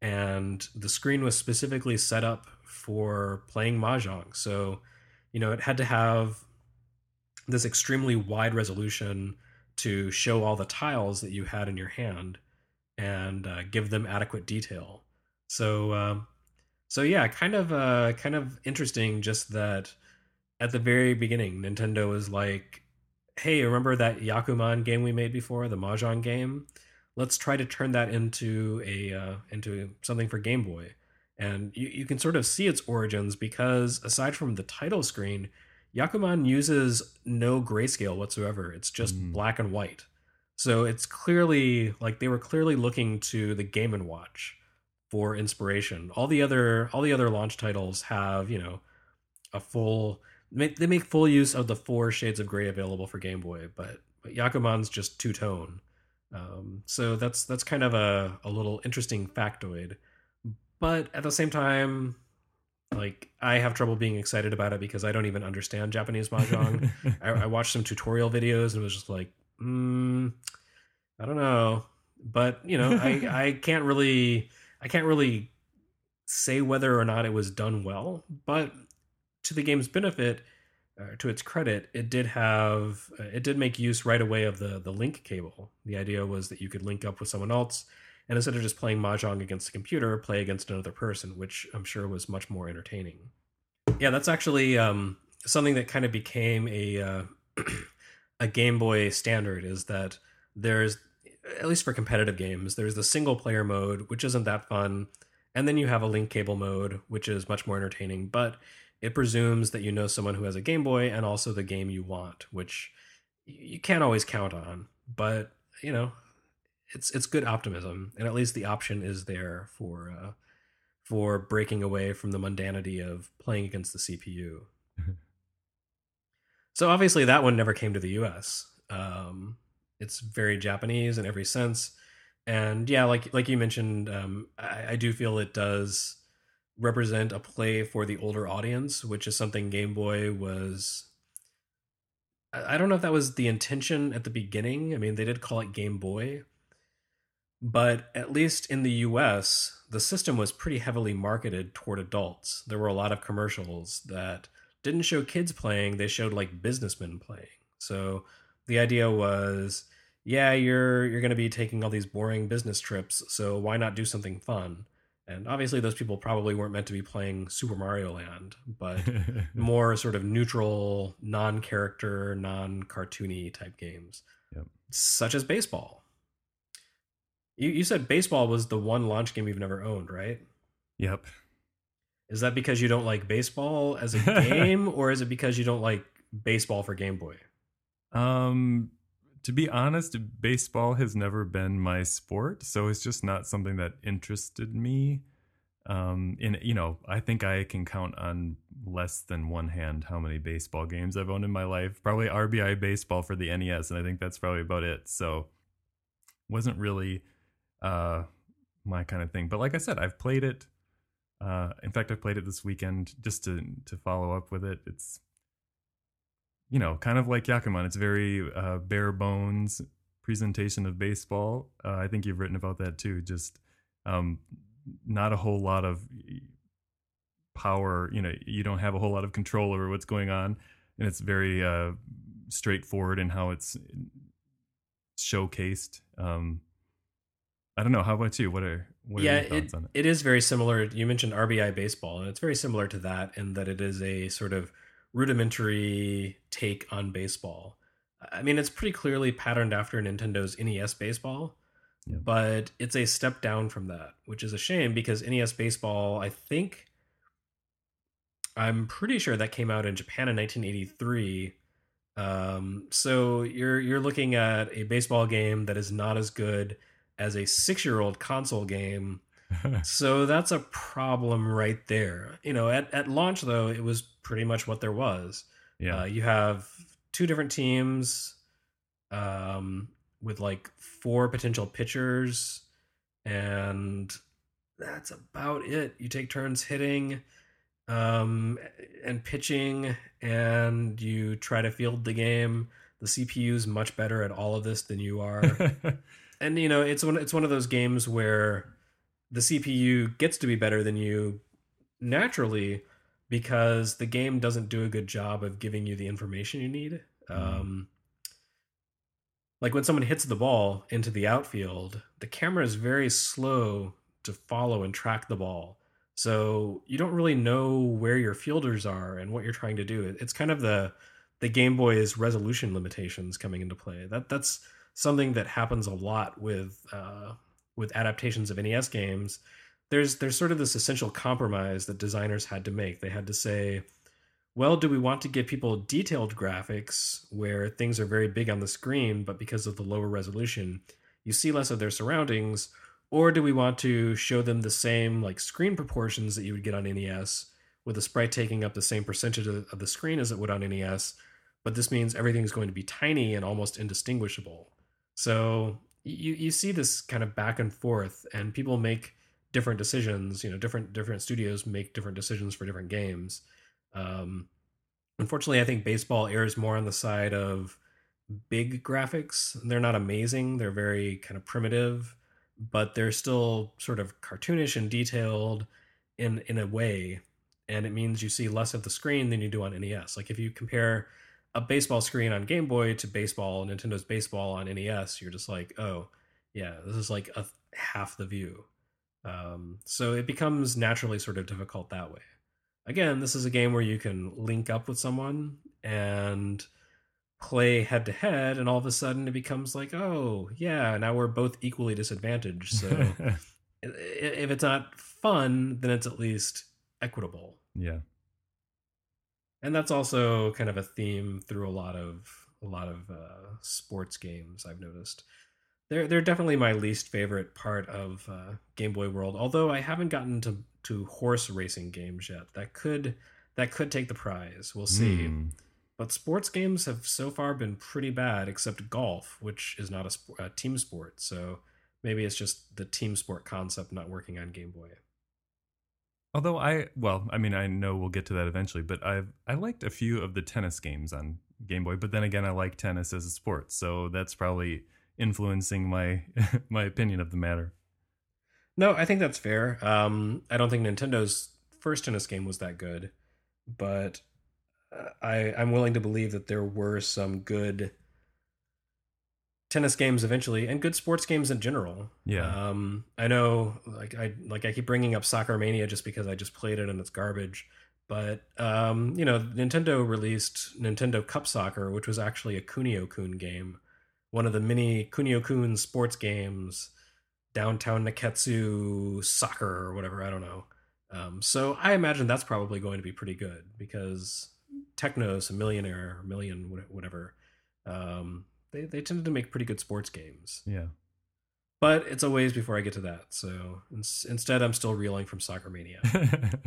and the screen was specifically set up for playing mahjong. So, you know, it had to have this extremely wide resolution to show all the tiles that you had in your hand and uh, give them adequate detail. So, uh, so yeah, kind of, uh, kind of interesting. Just that at the very beginning, Nintendo was like, "Hey, remember that Yakuman game we made before, the Mahjong game? Let's try to turn that into a uh, into something for Game Boy." And you, you can sort of see its origins because aside from the title screen, Yakuman uses no grayscale whatsoever. It's just mm. black and white. So it's clearly like they were clearly looking to the Game and Watch for inspiration. All the other all the other launch titles have, you know, a full they make full use of the four shades of gray available for Game Boy, but, but Yakuman's just two tone. Um, so that's that's kind of a, a little interesting factoid. But at the same time, like I have trouble being excited about it because I don't even understand Japanese mahjong. I, I, watched some tutorial videos and it was just like, mm, I don't know, but you know, I I can't really I can't really say whether or not it was done well. But to the game's benefit, uh, to its credit, it did have uh, it did make use right away of the the link cable. The idea was that you could link up with someone else and instead of just playing mahjong against the computer, play against another person, which I'm sure was much more entertaining. Yeah, that's actually um, something that kind of became a uh, a Game Boy standard. Is that there's at least for competitive games, there's the single player mode, which isn't that fun, and then you have a link cable mode, which is much more entertaining, but it presumes that you know someone who has a Game Boy and also the game you want, which you can't always count on. But you know, it's it's good optimism, and at least the option is there for uh, for breaking away from the mundanity of playing against the CPU. so obviously that one never came to the U.S. Um, it's very Japanese in every sense, and yeah, like like you mentioned, um, I, I do feel it does represent a play for the older audience, which is something Game Boy was I don't know if that was the intention at the beginning. I mean, they did call it Game Boy, but at least in the US, the system was pretty heavily marketed toward adults. There were a lot of commercials that didn't show kids playing, they showed like businessmen playing. So the idea was, yeah, you're you're going to be taking all these boring business trips, so why not do something fun? And obviously those people probably weren't meant to be playing Super Mario Land, but more sort of neutral, non-character, non-cartoony type games. Yep. Such as baseball you you said baseball was the one launch game you've never owned, right? Yep. Is that because you don't like baseball as a game, or is it because you don't like baseball for Game Boy? Um, to be honest, baseball has never been my sport, so it's just not something that interested me. Um, in you know, I think I can count on less than one hand how many baseball games I've owned in my life. Probably RBI baseball for the NES, and I think that's probably about it. So, wasn't really uh, my kind of thing. But like I said, I've played it. Uh, in fact, I played it this weekend just to to follow up with it. It's you know kind of like Yakuman. It's very uh, bare bones presentation of baseball. Uh, I think you've written about that too. Just um, not a whole lot of power. You know, you don't have a whole lot of control over what's going on, and it's very uh, straightforward in how it's showcased. Um, I don't know. How about you? What are What yeah, are your thoughts it, on it? it is very similar. You mentioned RBI baseball, and it's very similar to that in that it is a sort of rudimentary take on baseball. I mean, it's pretty clearly patterned after Nintendo's NES baseball, Yeah. but it's a step down from that, which is a shame because NES baseball, I think, I'm pretty sure that came out in Japan in 1983. Um, so you're you're looking at a baseball game that is not as good as a six year old console game. So that's a problem right there. You know, at, at launch though, it was pretty much what there was. yeah. Uh, you have two different teams um, with like four potential pitchers, and that's about it. You take turns hitting um, and pitching, and you try to field the game. The CPU is much better at all of this than you are and you know it's one it's one of those games where the CPU gets to be better than you naturally because the game doesn't do a good job of giving you the information you need. Mhm. Um, like when someone hits the ball into the outfield, the camera is very slow to follow and track the ball. So you don't really know where your fielders are and what you're trying to do. It's kind of the the Game Boy's resolution limitations coming into play. That that's something that happens a lot with uh, with adaptations of NES games. There's there's sort of this essential compromise that designers had to make. They had to say, well, do we want to give people detailed graphics where things are very big on the screen, but because of the lower resolution, you see less of their surroundings? Or do we want to show them the same like screen proportions that you would get on NES, with the sprite taking up the same percentage of of the screen as it would on NES, but this means everything's going to be tiny and almost indistinguishable. So you you see this kind of back and forth, and people make different decisions. You know, different different studios make different decisions for different games. Um, unfortunately, I think baseball errs more on the side of big graphics. They're not amazing. They're very kind of primitive, but they're still sort of cartoonish and detailed in in a way. And it means you see less of the screen than you do on NES. Like if you compare a baseball screen on Game Boy to baseball, Nintendo's baseball on NES, you're just like, oh, yeah, this is like a half the view. Um, so it becomes naturally sort of difficult that way. Again, this is a game where you can link up with someone and play head to head, and all of a sudden it becomes like, oh, yeah, now we're both equally disadvantaged. So if it's not fun, then it's at least equitable yeah. And that's also kind of a theme through a lot of a lot of uh, sports games I've noticed. They're they're definitely my least favorite part of uh, Game Boy World. Although I haven't gotten to to horse racing games yet. That could that could take the prize. We'll see. Hmm. But sports games have so far been pretty bad, except golf, which is not a, sp- a team sport. So maybe it's just the team sport concept not working on Game Boy. Although I, well, I mean, I know we'll get to that eventually, but I've I liked a few of the tennis games on Game Boy. But then again, I like tennis as a sport, so that's probably influencing my my opinion of the matter. No, I think that's fair. Um, I don't think Nintendo's first tennis game was that good, but uh, I I'm willing to believe that there were some good tennis games eventually, and good sports games in general. Yeah. Um, I know, like I like I keep bringing up Soccer Mania just because I just played it and it's garbage. But um, you know, Nintendo released Nintendo Cup Soccer, which was actually a Kunio Kun game, one of the many Kunio Kun sports games downtown Nekketsu soccer or whatever. I don't know. Um, so I imagine that's probably going to be pretty good because Technos, a millionaire, million, whatever, um, they they tended to make pretty good sports games. Yeah. But it's a ways before I get to that. So ins- instead, I'm still reeling from Soccer Mania.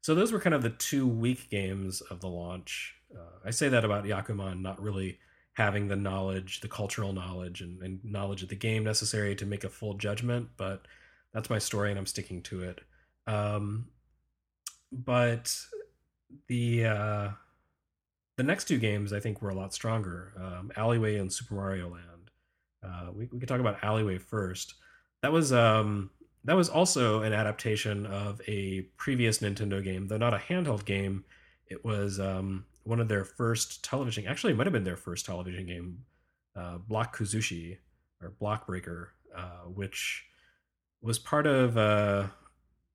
so those were kind of the two weak games of the launch. Uh, I say that about Yakuman not really having the knowledge, the cultural knowledge, and, and knowledge of the game necessary to make a full judgment, but that's my story and I'm sticking to it. Um, but the uh, the next two games I think were a lot stronger. Um, Alleyway and Super Mario Land. Uh, we we could talk about Alleyway first. That was um, that was also an adaptation of a previous Nintendo game, though not a handheld game. It was um, one of their first television. Actually, it might have been their first television game, uh, Block Kuzushi or Block Breaker, uh, which was part of uh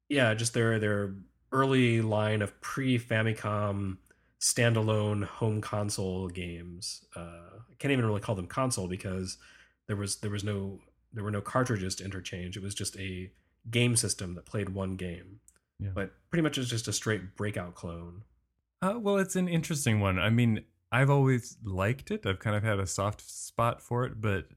yeah, just their their early line of pre Famicom standalone home console games. Uh, I can't even really call them console because there was there was no there were no cartridges to interchange. It was just a game system that played one game. Yeah. But pretty much it's just a straight breakout clone. Uh, well, it's an interesting one. I mean, I've always liked it. I've kind of had a soft spot for it, but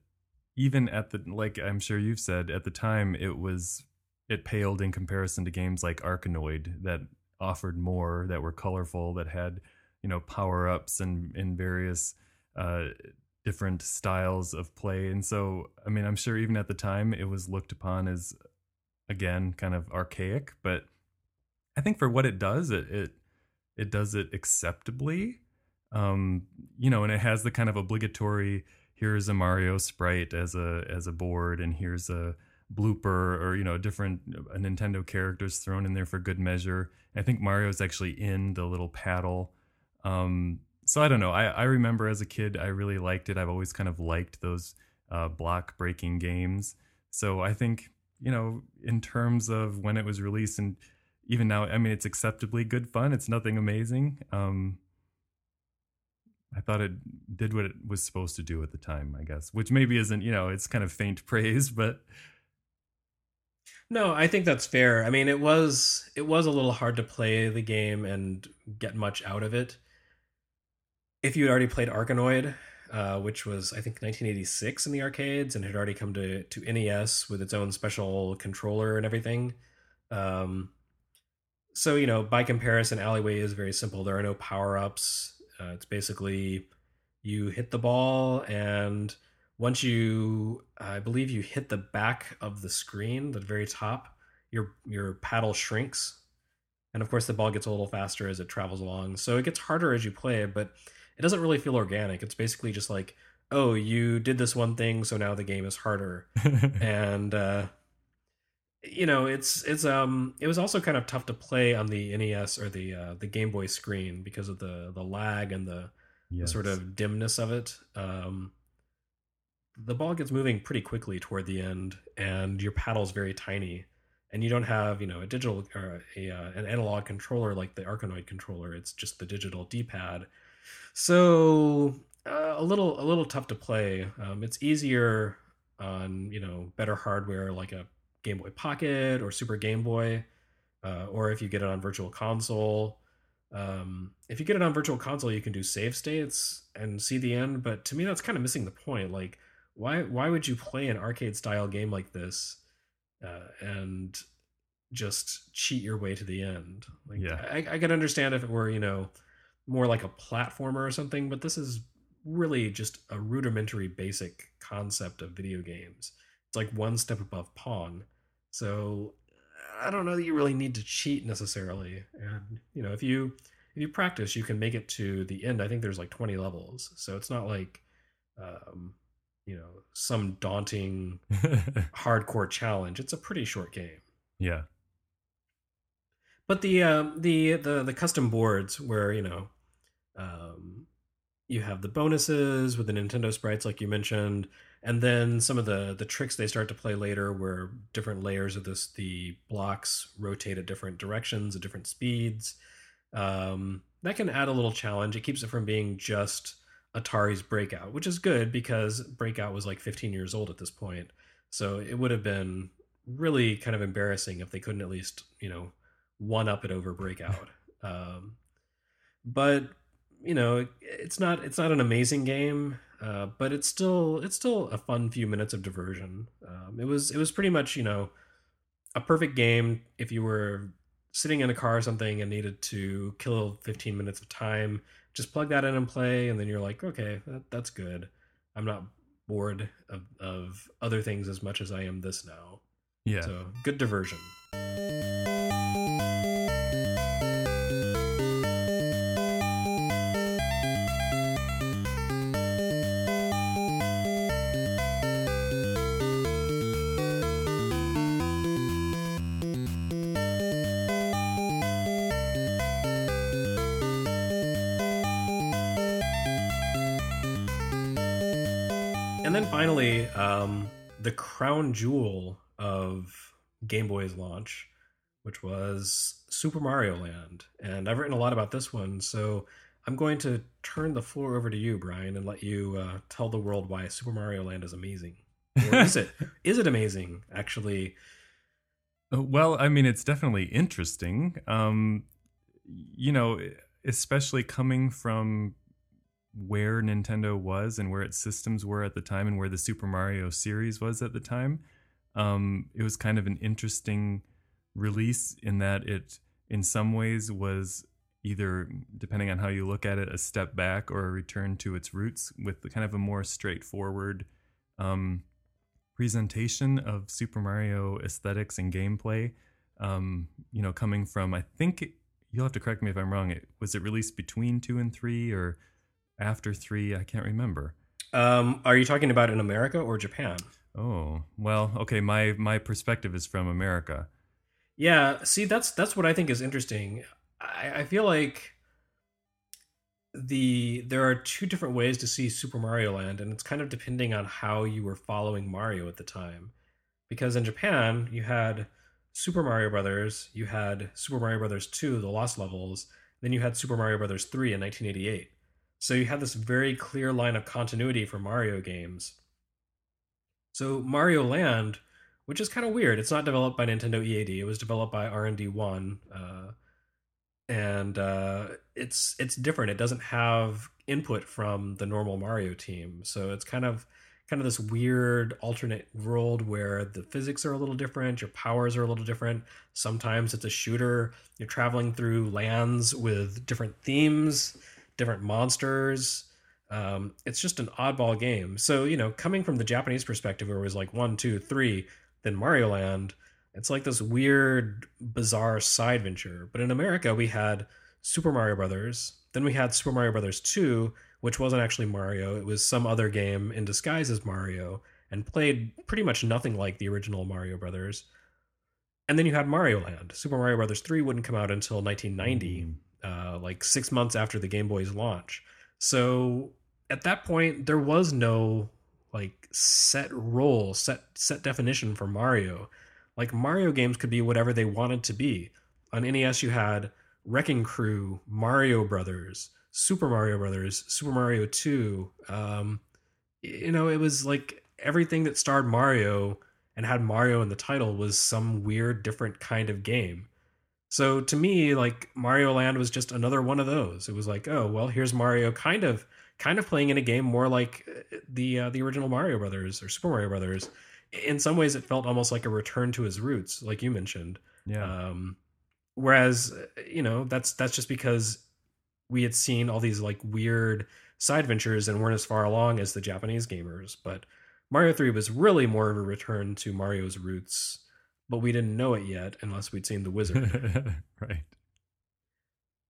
even at the like I'm sure you've said at the time it was it paled in comparison to games like Arkanoid that offered more that were colorful that had you know power ups and in various uh, different styles of play and so I mean I'm sure even at the time it was looked upon as again kind of archaic but I think for what it does it it it does it acceptably um you know and it has the kind of obligatory here's a Mario sprite as a as a board and here's a blooper or you know different a Nintendo characters thrown in there for good measure. I think Mario's actually in the little paddle. Um, so I don't know. I, I remember as a kid I really liked it. I've always kind of liked those uh, block breaking games. So I think you know in terms of when it was released and even now, I mean it's acceptably good fun. It's nothing amazing. Um, I thought it did what it was supposed to do at the time, I guess, which maybe isn't, you know, it's kind of faint praise, but no, I think that's fair. I mean, it was it was a little hard to play the game and get much out of it. If you had already played Arkanoid, uh, which was I think 1986 in the arcades and had already come to to NES with its own special controller and everything. Um, so you know, by comparison, Alleyway is very simple. There are no power ups. Uh, it's basically you hit the ball and once you i believe you hit the back of the screen the very top your your paddle shrinks and of course the ball gets a little faster as it travels along so it gets harder as you play but it doesn't really feel organic. It's basically just like oh you did this one thing so now the game is harder. And uh you know it's it's um it was also kind of tough to play on the NES or the uh, the Game Boy screen because of the the lag and the, yes. the sort of dimness of it. Um the ball gets moving pretty quickly toward the end, and your paddle's very tiny, and you don't have you know a digital or a uh, an analog controller like the Arkanoid controller. It's just the digital D-pad, so uh, a little a little tough to play. Um, it's easier on you know better hardware like a Game Boy Pocket or Super Game Boy, uh, or if you get it on Virtual Console. Um, if you get it on Virtual Console, you can do save states and see the end. But to me, that's kind of missing the point. Like why why would you play an arcade style game like this uh, and just cheat your way to the end? Like, yeah, I, I could understand if it were you know more like a platformer or something, but this is really just a rudimentary basic concept of video games. It's like one step above Pong. So I don't know that you really need to cheat necessarily. And you know, if you if you practice, you can make it to the end. I think there's like 20 levels, so it's not like um, you know some daunting hardcore challenge it's a pretty short game yeah but the um, the the the custom boards where you know um, you have the bonuses with the Nintendo sprites like you mentioned and then some of the the tricks they start to play later where different layers of this the blocks rotate at different directions at different speeds um, that can add a little challenge it keeps it from being just Atari's Breakout, which is good because Breakout was like 15 years old at this point. So it would have been really kind of embarrassing if they couldn't at least, you know, one up it over Breakout. um, but you know, it's not it's not an amazing game, uh, but it's still it's still a fun few minutes of diversion. Um, it was it was pretty much you know a perfect game if you were sitting in a car or something and needed to kill 15 minutes of time. Just plug that in and play and then you're like okay that, that's good. I'm not bored of, of other things as much as i am this now. Yeah. So good diversion um, the crown jewel of Game Boy's launch, which was Super Mario Land. And I've written a lot about this one, so I'm going to turn the floor over to you, Bryan, and let you uh, tell the world why Super Mario Land is amazing. Or is it? is it amazing? Actually, Uh, Well, I mean, it's definitely interesting. Um, you know, especially coming from where Nintendo was and where its systems were at the time and where the Super Mario series was at the time. Um, it was kind of an interesting release in that it, in some ways, was either, depending on how you look at it, a step back or a return to its roots with the kind of a more straightforward um, presentation of Super Mario aesthetics and gameplay. Um, you know, coming from I think it, you'll have to correct me if I'm wrong. It, was it released between two and three or after three? I can't remember. um, are you talking about in America or Japan? Oh well, okay. My my perspective is from America. Yeah, see, that's that's what I think is interesting. I, I feel like the there are two different ways to see Super Mario Land, and it's kind of depending on how you were following Mario at the time. Because in Japan, you had Super Mario Brothers, you had Super Mario Brothers 2, The Lost Levels, then you had Super Mario Brothers 3 in 1988. So you have this very clear line of continuity for Mario games. So Mario Land which is kind of weird. It's not developed by Nintendo EAD. It was developed by R and D One, uh, and uh, it's it's different. It doesn't have input from the normal Mario team, so it's kind of kind of this weird alternate world where the physics are a little different, your powers are a little different. Sometimes it's a shooter. You're traveling through lands with different themes, different monsters. Um, it's just an oddball game. So you know, coming from the Japanese perspective, where it was like one, two, three then Mario Land. It's like this weird, bizarre side venture. But in America, we had Super Mario Brothers. Then we had Super Mario Brothers 2, which wasn't actually Mario. It was some other game in disguise as Mario and played pretty much nothing like the original Mario Brothers. And then you had Mario Land. Super Mario Brothers 3 wouldn't come out until 1990, uh, like six months after the Game Boy's launch. So at that point, there was no like set role, set set definition for Mario. Like Mario games could be whatever they wanted to be. On NES you had Wrecking Crew, Mario Brothers, Super Mario Brothers, Super Mario 2. Um, you know, it was like everything that starred Mario and had Mario in the title was some weird different kind of game. So to me, like Mario Land was just another one of those. It was like, oh, well, here's Mario kind of kind of playing in a game more like uh, the uh, the original Mario Brothers or Super Mario Brothers. In some ways, it felt almost like a return to his roots, like you mentioned. Yeah. Um, whereas, uh, you know, that's that's just because we had seen all these like weird side ventures and weren't as far along as the Japanese gamers. But Mario Three was really more of a return to Mario's roots, but we didn't know it yet unless we'd seen the Wizard. right.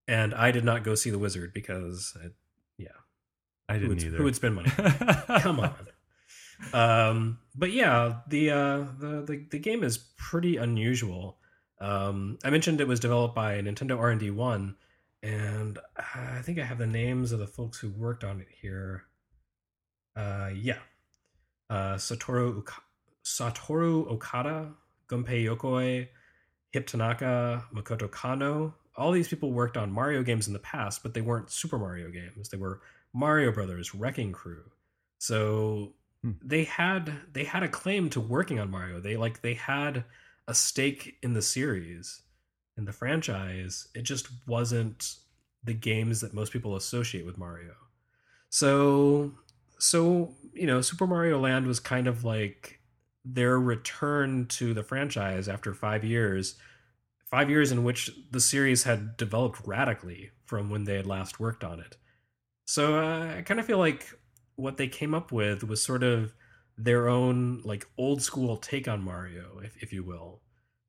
and I did not go see the Wizard because, I, yeah, I didn't would, either. who would spend money? Come on. Um, but yeah, the, uh, the the the game is pretty unusual. Um, I mentioned it was developed by Nintendo R and D One, and I think I have the names of the folks who worked on it here. Uh, yeah, uh, Satoru Uka- Satoru Okada, Gunpei Yokoi, Hip Tanaka, Makoto Kano. All these people worked on Mario games in the past, but they weren't Super Mario games. They were Mario Brothers, Wrecking Crew. So Hmm. they had they had a claim to working on Mario. They like they had a stake in the series, in the franchise. It just wasn't the games that most people associate with Mario. So so you know, Super Mario Land was kind of like their return to the franchise after five years. Five years in which the series had developed radically from when they had last worked on it. So uh, I kind of feel like what they came up with was sort of their own like old school take on Mario, if if you will.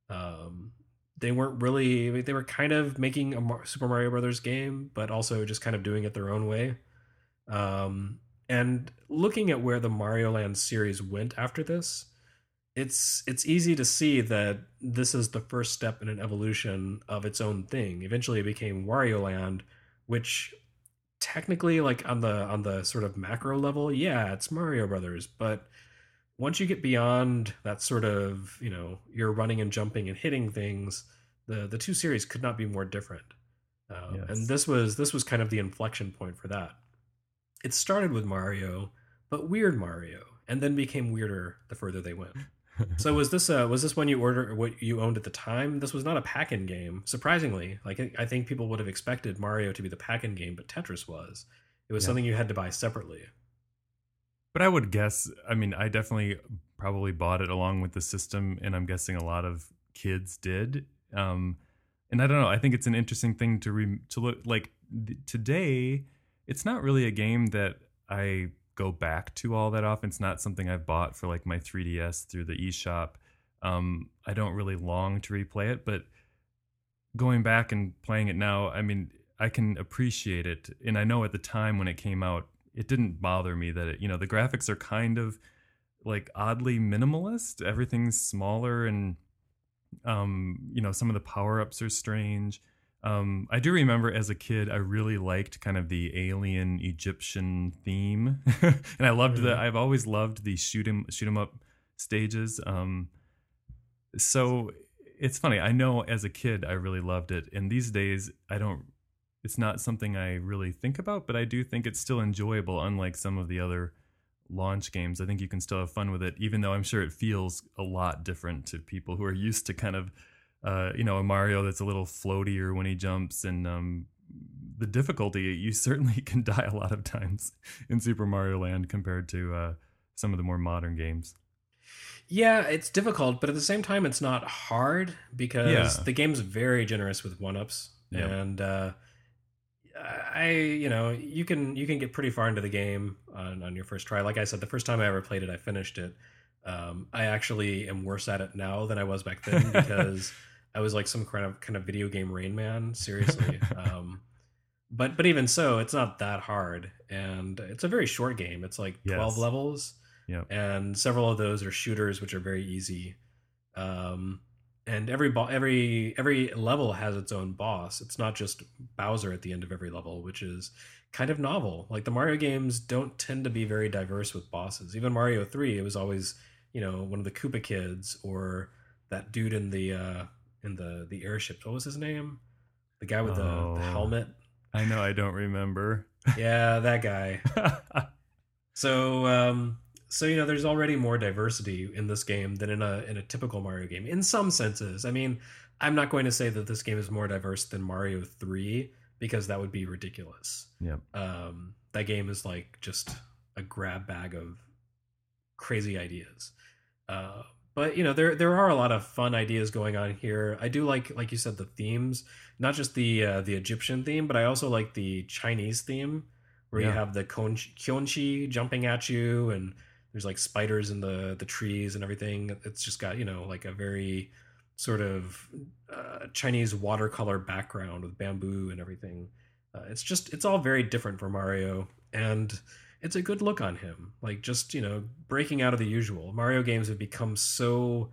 Um, they weren't really they were kind of making a Super Mario Brothers game, but also just kind of doing it their own way. Um, and looking at where the Mario Land series went after this, it's it's easy to see that this is the first step in an evolution of its own thing. Eventually, it became Wario Land, which technically, like on the on the sort of macro level, yeah, it's Mario Brothers, but once you get beyond that sort of you know you're running and jumping and hitting things, the the two series could not be more different. Um, yes. And this was this was kind of the inflection point for that. It started with Mario, but weird Mario, and then became weirder the further they went. so was this uh, was this one you ordered what you owned at the time? This was not a pack-in game. Surprisingly, like I think people would have expected Mario to be the pack-in game, but Tetris was. It was yeah. something you had to buy separately. But I would guess. I mean, I definitely probably bought it along with the system, and I'm guessing a lot of kids did. Um, and I don't know. I think it's an interesting thing to re- to look like th- today. It's not really a game that I go back to all that often. It's not something I've bought for like my 3DS through the eShop. Um, I don't really long to replay it, but going back and playing it now, I mean, I can appreciate it. And I know at the time when it came out, it didn't bother me that it, you know, the graphics are kind of like oddly minimalist. Everything's smaller and um, you know, some of the power-ups are strange. Um, I do remember as a kid, I really liked kind of the alien Egyptian theme, and I loved mm-hmm. that. I've always loved the shoot 'em shoot 'em up stages. Um, so it's funny. I know as a kid, I really loved it, and these days, I don't. It's not something I really think about, but I do think it's still enjoyable, unlike some of the other launch games. I think you can still have fun with it, even though I'm sure it feels a lot different to people who are used to kind of uh, you know, a Mario that's a little floatier when he jumps, and um, the difficulty you certainly can die a lot of times in Super Mario Land compared to uh, some of the more modern games. Yeah, it's difficult, but at the same time, it's not hard because yeah. the game's very generous with one ups, yeah. and uh, I, you know, you can you can get pretty far into the game on, on your first try. Like I said, the first time I ever played it, I finished it. Um, I actually am worse at it now than I was back then because I was like some kind of kind of video game Rain Man. Seriously. um, but but even so, it's not that hard, and it's a very short game. It's like twelve yes. levels, yeah, and several of those are shooters, which are very easy. Um, and every bo- every every level has its own boss. It's not just Bowser at the end of every level, which is kind of novel. Like the Mario games don't tend to be very diverse with bosses. Even Mario Three, it was always you know one of the Koopa kids or that dude in the uh, in the the airship. What was his name? The guy with oh, the, the oh. helmet. I know. I don't remember. yeah, that guy. so um, so you know, there's already more diversity in this game than in a in a typical Mario game. In some senses, I mean, I'm not going to say that this game is more diverse than Mario Three because that would be ridiculous. Yeah. Um, that game is like just a grab bag of crazy ideas. Uh, but you know there there are a lot of fun ideas going on here. I do like like you said the themes, not just the uh, the Egyptian theme, but I also like the Chinese theme where yeah. you have the Kyonshi jumping at you and there's like spiders in the the trees and everything. It's just got you know like a very sort of uh, Chinese watercolor background with bamboo and everything. Uh, it's just it's all very different for Mario and it's a good look on him. Like just, you know, breaking out of the usual. Mario games have become so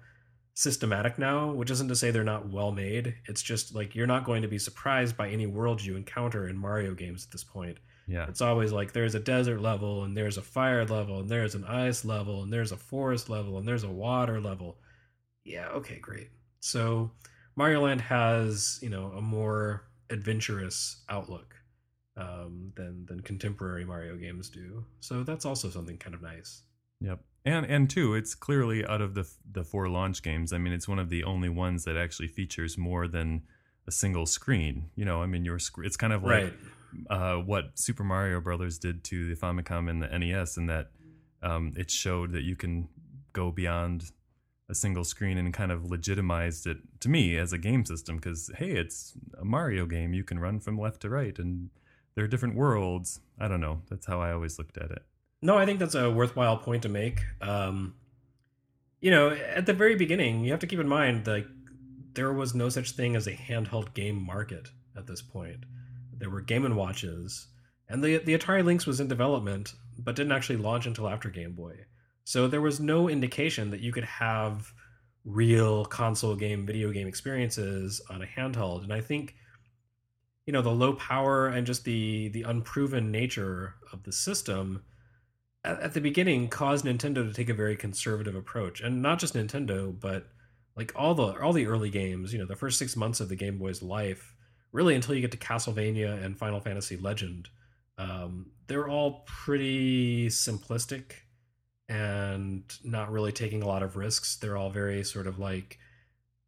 systematic now, which isn't to say they're not well made. It's just like you're not going to be surprised by any world you encounter in Mario games at this point. Yeah. It's always like there's a desert level and there's a fire level and there's an ice level and there's a forest level and there's a water level. Yeah, okay, great. So Mario Land has, you know, a more adventurous outlook um, than than contemporary Mario games do. So that's also something kind of nice. Yep. And and two, it's clearly out of the the four launch games. I mean, it's one of the only ones that actually features more than a single screen. You know, I mean, your it's kind of like right. uh, what Super Mario Brothers did to the Famicom and the NES, in that um, it showed that you can go beyond a single screen and kind of legitimized it to me as a game system because hey, it's a Mario game. You can run from left to right and they're different worlds. I don't know. That's how I always looked at it. No, I think that's a worthwhile point to make. Um, you know, at the very beginning, you have to keep in mind that there was no such thing as a handheld game market at this point. There were Game and Watches, and the the Atari Lynx was in development, but didn't actually launch until after Game Boy. So there was no indication that you could have real console game, video game experiences on a handheld. And I think you know the low power and just the the unproven nature of the system at, at the beginning caused Nintendo to take a very conservative approach, and not just Nintendo, but like all the all the early games. You know, the first six months of the Game Boy's life, really until you get to Castlevania and Final Fantasy Legend, um, they're all pretty simplistic and not really taking a lot of risks. They're all very sort of like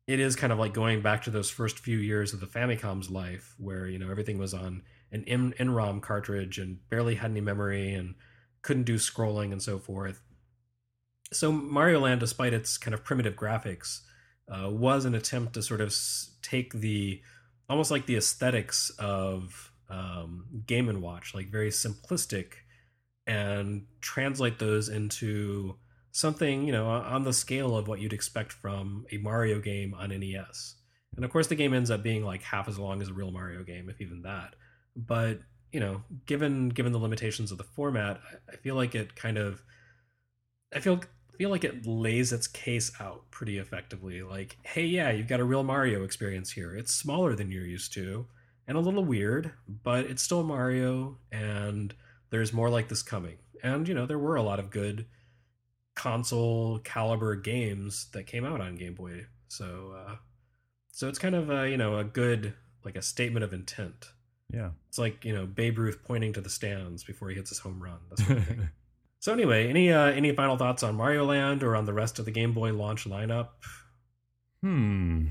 it is kind of like going back to those first few years of the Famicom's life, where you know everything was on an NROM cartridge and barely had any memory and couldn't do scrolling and so forth. So Mario Land, despite its kind of primitive graphics, uh, was an attempt to sort of take the almost like the aesthetics of um, Game and Watch, like very simplistic, and translate those into something you know on the scale of what you'd expect from a Mario game on NES. And of course, the game ends up being like half as long as a real Mario game, if even that. But you know, given given the limitations of the format, I feel like it kind of, I feel feel like it lays its case out pretty effectively. Like, hey, yeah, you've got a real Mario experience here. It's smaller than you're used to, and a little weird, but it's still Mario, and there's more like this coming. And you know, there were a lot of good console caliber games that came out on Game Boy. So uh, so it's kind of a, you know a good like a statement of intent. Yeah, it's like you know Babe Ruth pointing to the stands before he hits his home run. Sort of so anyway, any uh, any final thoughts on Mario Land or on the rest of the Game Boy launch lineup? Hmm.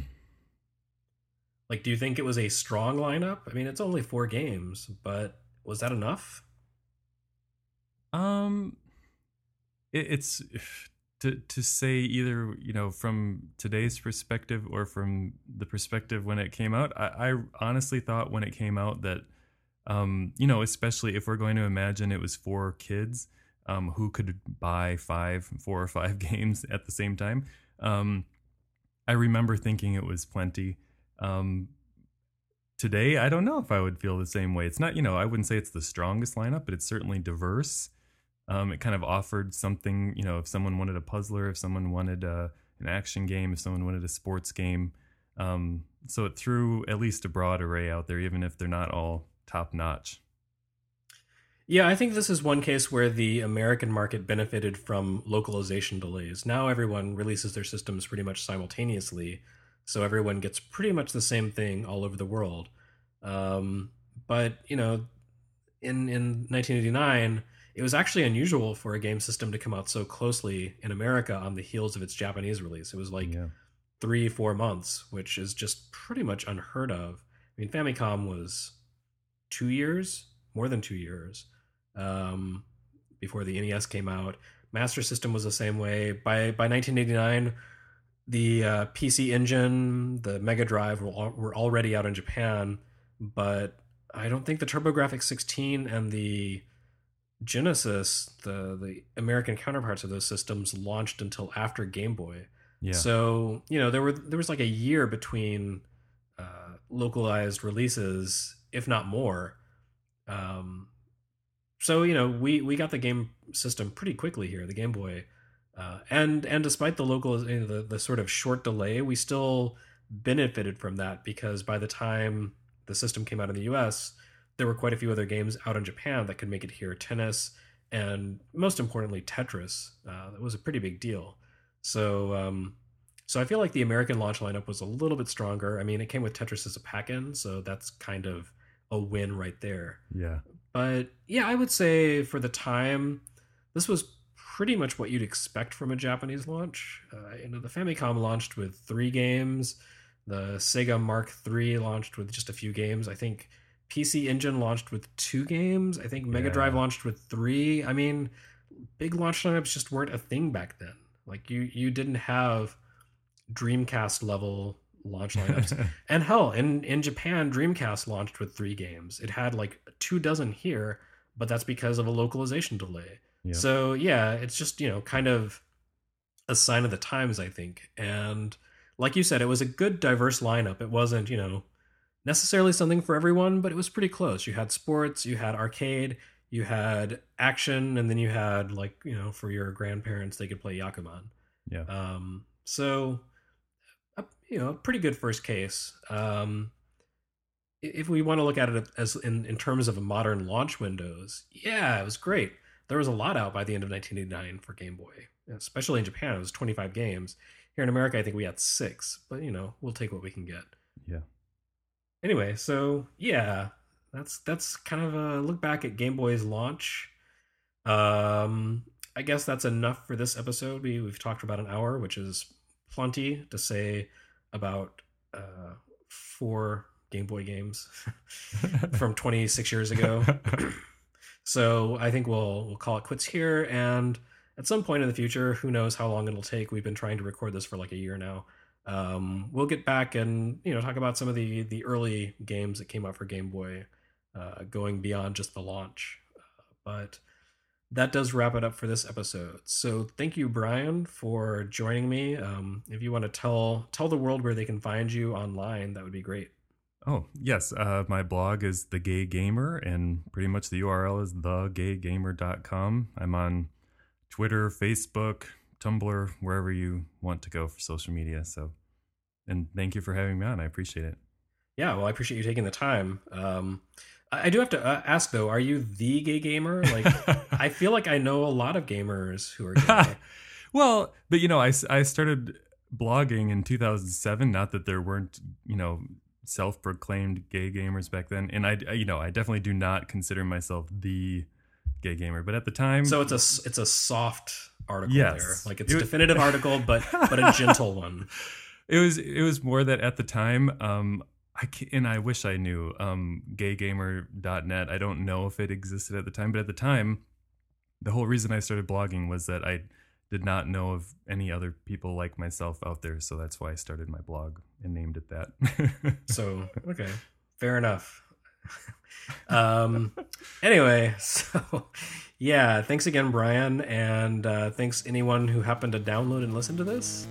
Like, do you think it was a strong lineup? I mean, it's only four games, but was that enough? Um, it, it's to to say either you know from today's perspective or from the perspective when it came out. I, I honestly thought when it came out that um, you know, especially if we're going to imagine it was for kids um, who could buy five, four or five games at the same time. Um, I remember thinking it was plenty. Um, today, I don't know if I would feel the same way. It's not, you know, I wouldn't say it's the strongest lineup, but it's certainly diverse. Um, it kind of offered something, you know, if someone wanted a puzzler, if someone wanted a, uh, an action game, if someone wanted a sports game. Um, so it threw at least a broad array out there, even if they're not all top notch. Yeah, I think this is one case where the American market benefited from localization delays. Now everyone releases their systems pretty much simultaneously, so everyone gets pretty much the same thing all over the world. Um, but you know, in in 1989 it was actually unusual for a game system to come out so closely in America on the heels of its Japanese release. It was like yeah. three, four months, which is just pretty much unheard of. I mean, Famicom was two years, more than two years, um, before the NES came out. Master System was the same way. By by 1989, the uh, PC Engine, the Mega Drive were, were already out in Japan, but I don't think the TurboGrafx 16 and the Genesis, the the American counterparts of those systems, launched until after Game Boy. Yeah. So you know there were there was like a year between uh, localized releases, if not more. Um, so you know we we got the game system pretty quickly here, the Game Boy, uh, and and despite the local you know, the the sort of short delay, we still benefited from that because by the time the system came out in the U.S there were quite a few other games out in Japan that could make it here. Tennis and most importantly Tetris. Uh, that was a pretty big deal. So um, so I feel like the American launch lineup was a little bit stronger. I mean, it came with Tetris as a pack-in, so that's kind of a win right there. Yeah. But yeah, I would say for the time, this was pretty much what you'd expect from a Japanese launch. Uh, you know, the Famicom launched with three games. The Sega Mark III launched with just a few games. I think PC Engine launched with two games. I think Mega yeah. Drive launched with three. I mean, big launch lineups just weren't a thing back then. Like you, you didn't have Dreamcast level launch lineups. and hell, in in Japan, Dreamcast launched with three games. It had like two dozen here, but that's because of a localization delay. Yep. So yeah, it's just you know kind of a sign of the times, I think. And like you said, it was a good diverse lineup. It wasn't you know necessarily something for everyone, but it was pretty close. You had sports, you had arcade, you had action, and then you had like you know for your grandparents they could play Yakuman. Yeah. Um. So, a, you know, a pretty good first case. Um. If we want to look at it as in, in terms of a modern launch windows, yeah, it was great. there was a lot out by the end of 1989 for Game Boy, especially in Japan. It was 25 games. Here in America, I think we had six, but you know, we'll take what we can get. Yeah. Anyway, so yeah, that's that's kind of a look back at Game Boy's launch. Um, I guess that's enough for this episode. We we've talked about an hour, which is plenty to say about uh, four Game Boy games from 26 years ago. so I think we'll we'll call it quits here. And at some point in the future, who knows how long it'll take? We've been trying to record this for like a year now. Um, we'll get back and you know talk about some of the the early games that came out for Game Boy, uh, going beyond just the launch. Uh, but that does wrap it up for this episode. So thank you, Bryan, for joining me. Um, if you want to tell tell the world where they can find you online, that would be great. Oh yes, uh, my blog is the Gay Gamer, and pretty much the URL is thegaygamer.com. I'm on Twitter, Facebook, Tumblr, wherever you want to go for social media. So, and thank you for having me on. I appreciate it. Yeah, well, I appreciate you taking the time. Um, I do have to uh, ask though: Are you the gay gamer? Like, I feel like I know a lot of gamers who are gay. well, but you know, I I started blogging in 2007. Not that there weren't you know self-proclaimed gay gamers back then, and I you know I definitely do not consider myself the gay gamer, but at the time, so it's a it's a soft article Yes. there, like it's It a definitive article, but but a gentle one. it was it was more that at the time um I and I wish I knew um gaygamer.net I don't know if it existed at the time but at the time the whole reason I started blogging was that I did not know of any other people like myself out there so that's why I started my blog and named it that So okay, fair enough. um. Anyway, so yeah, thanks again, Bryan, and uh, thanks anyone who happened to download and listen to this.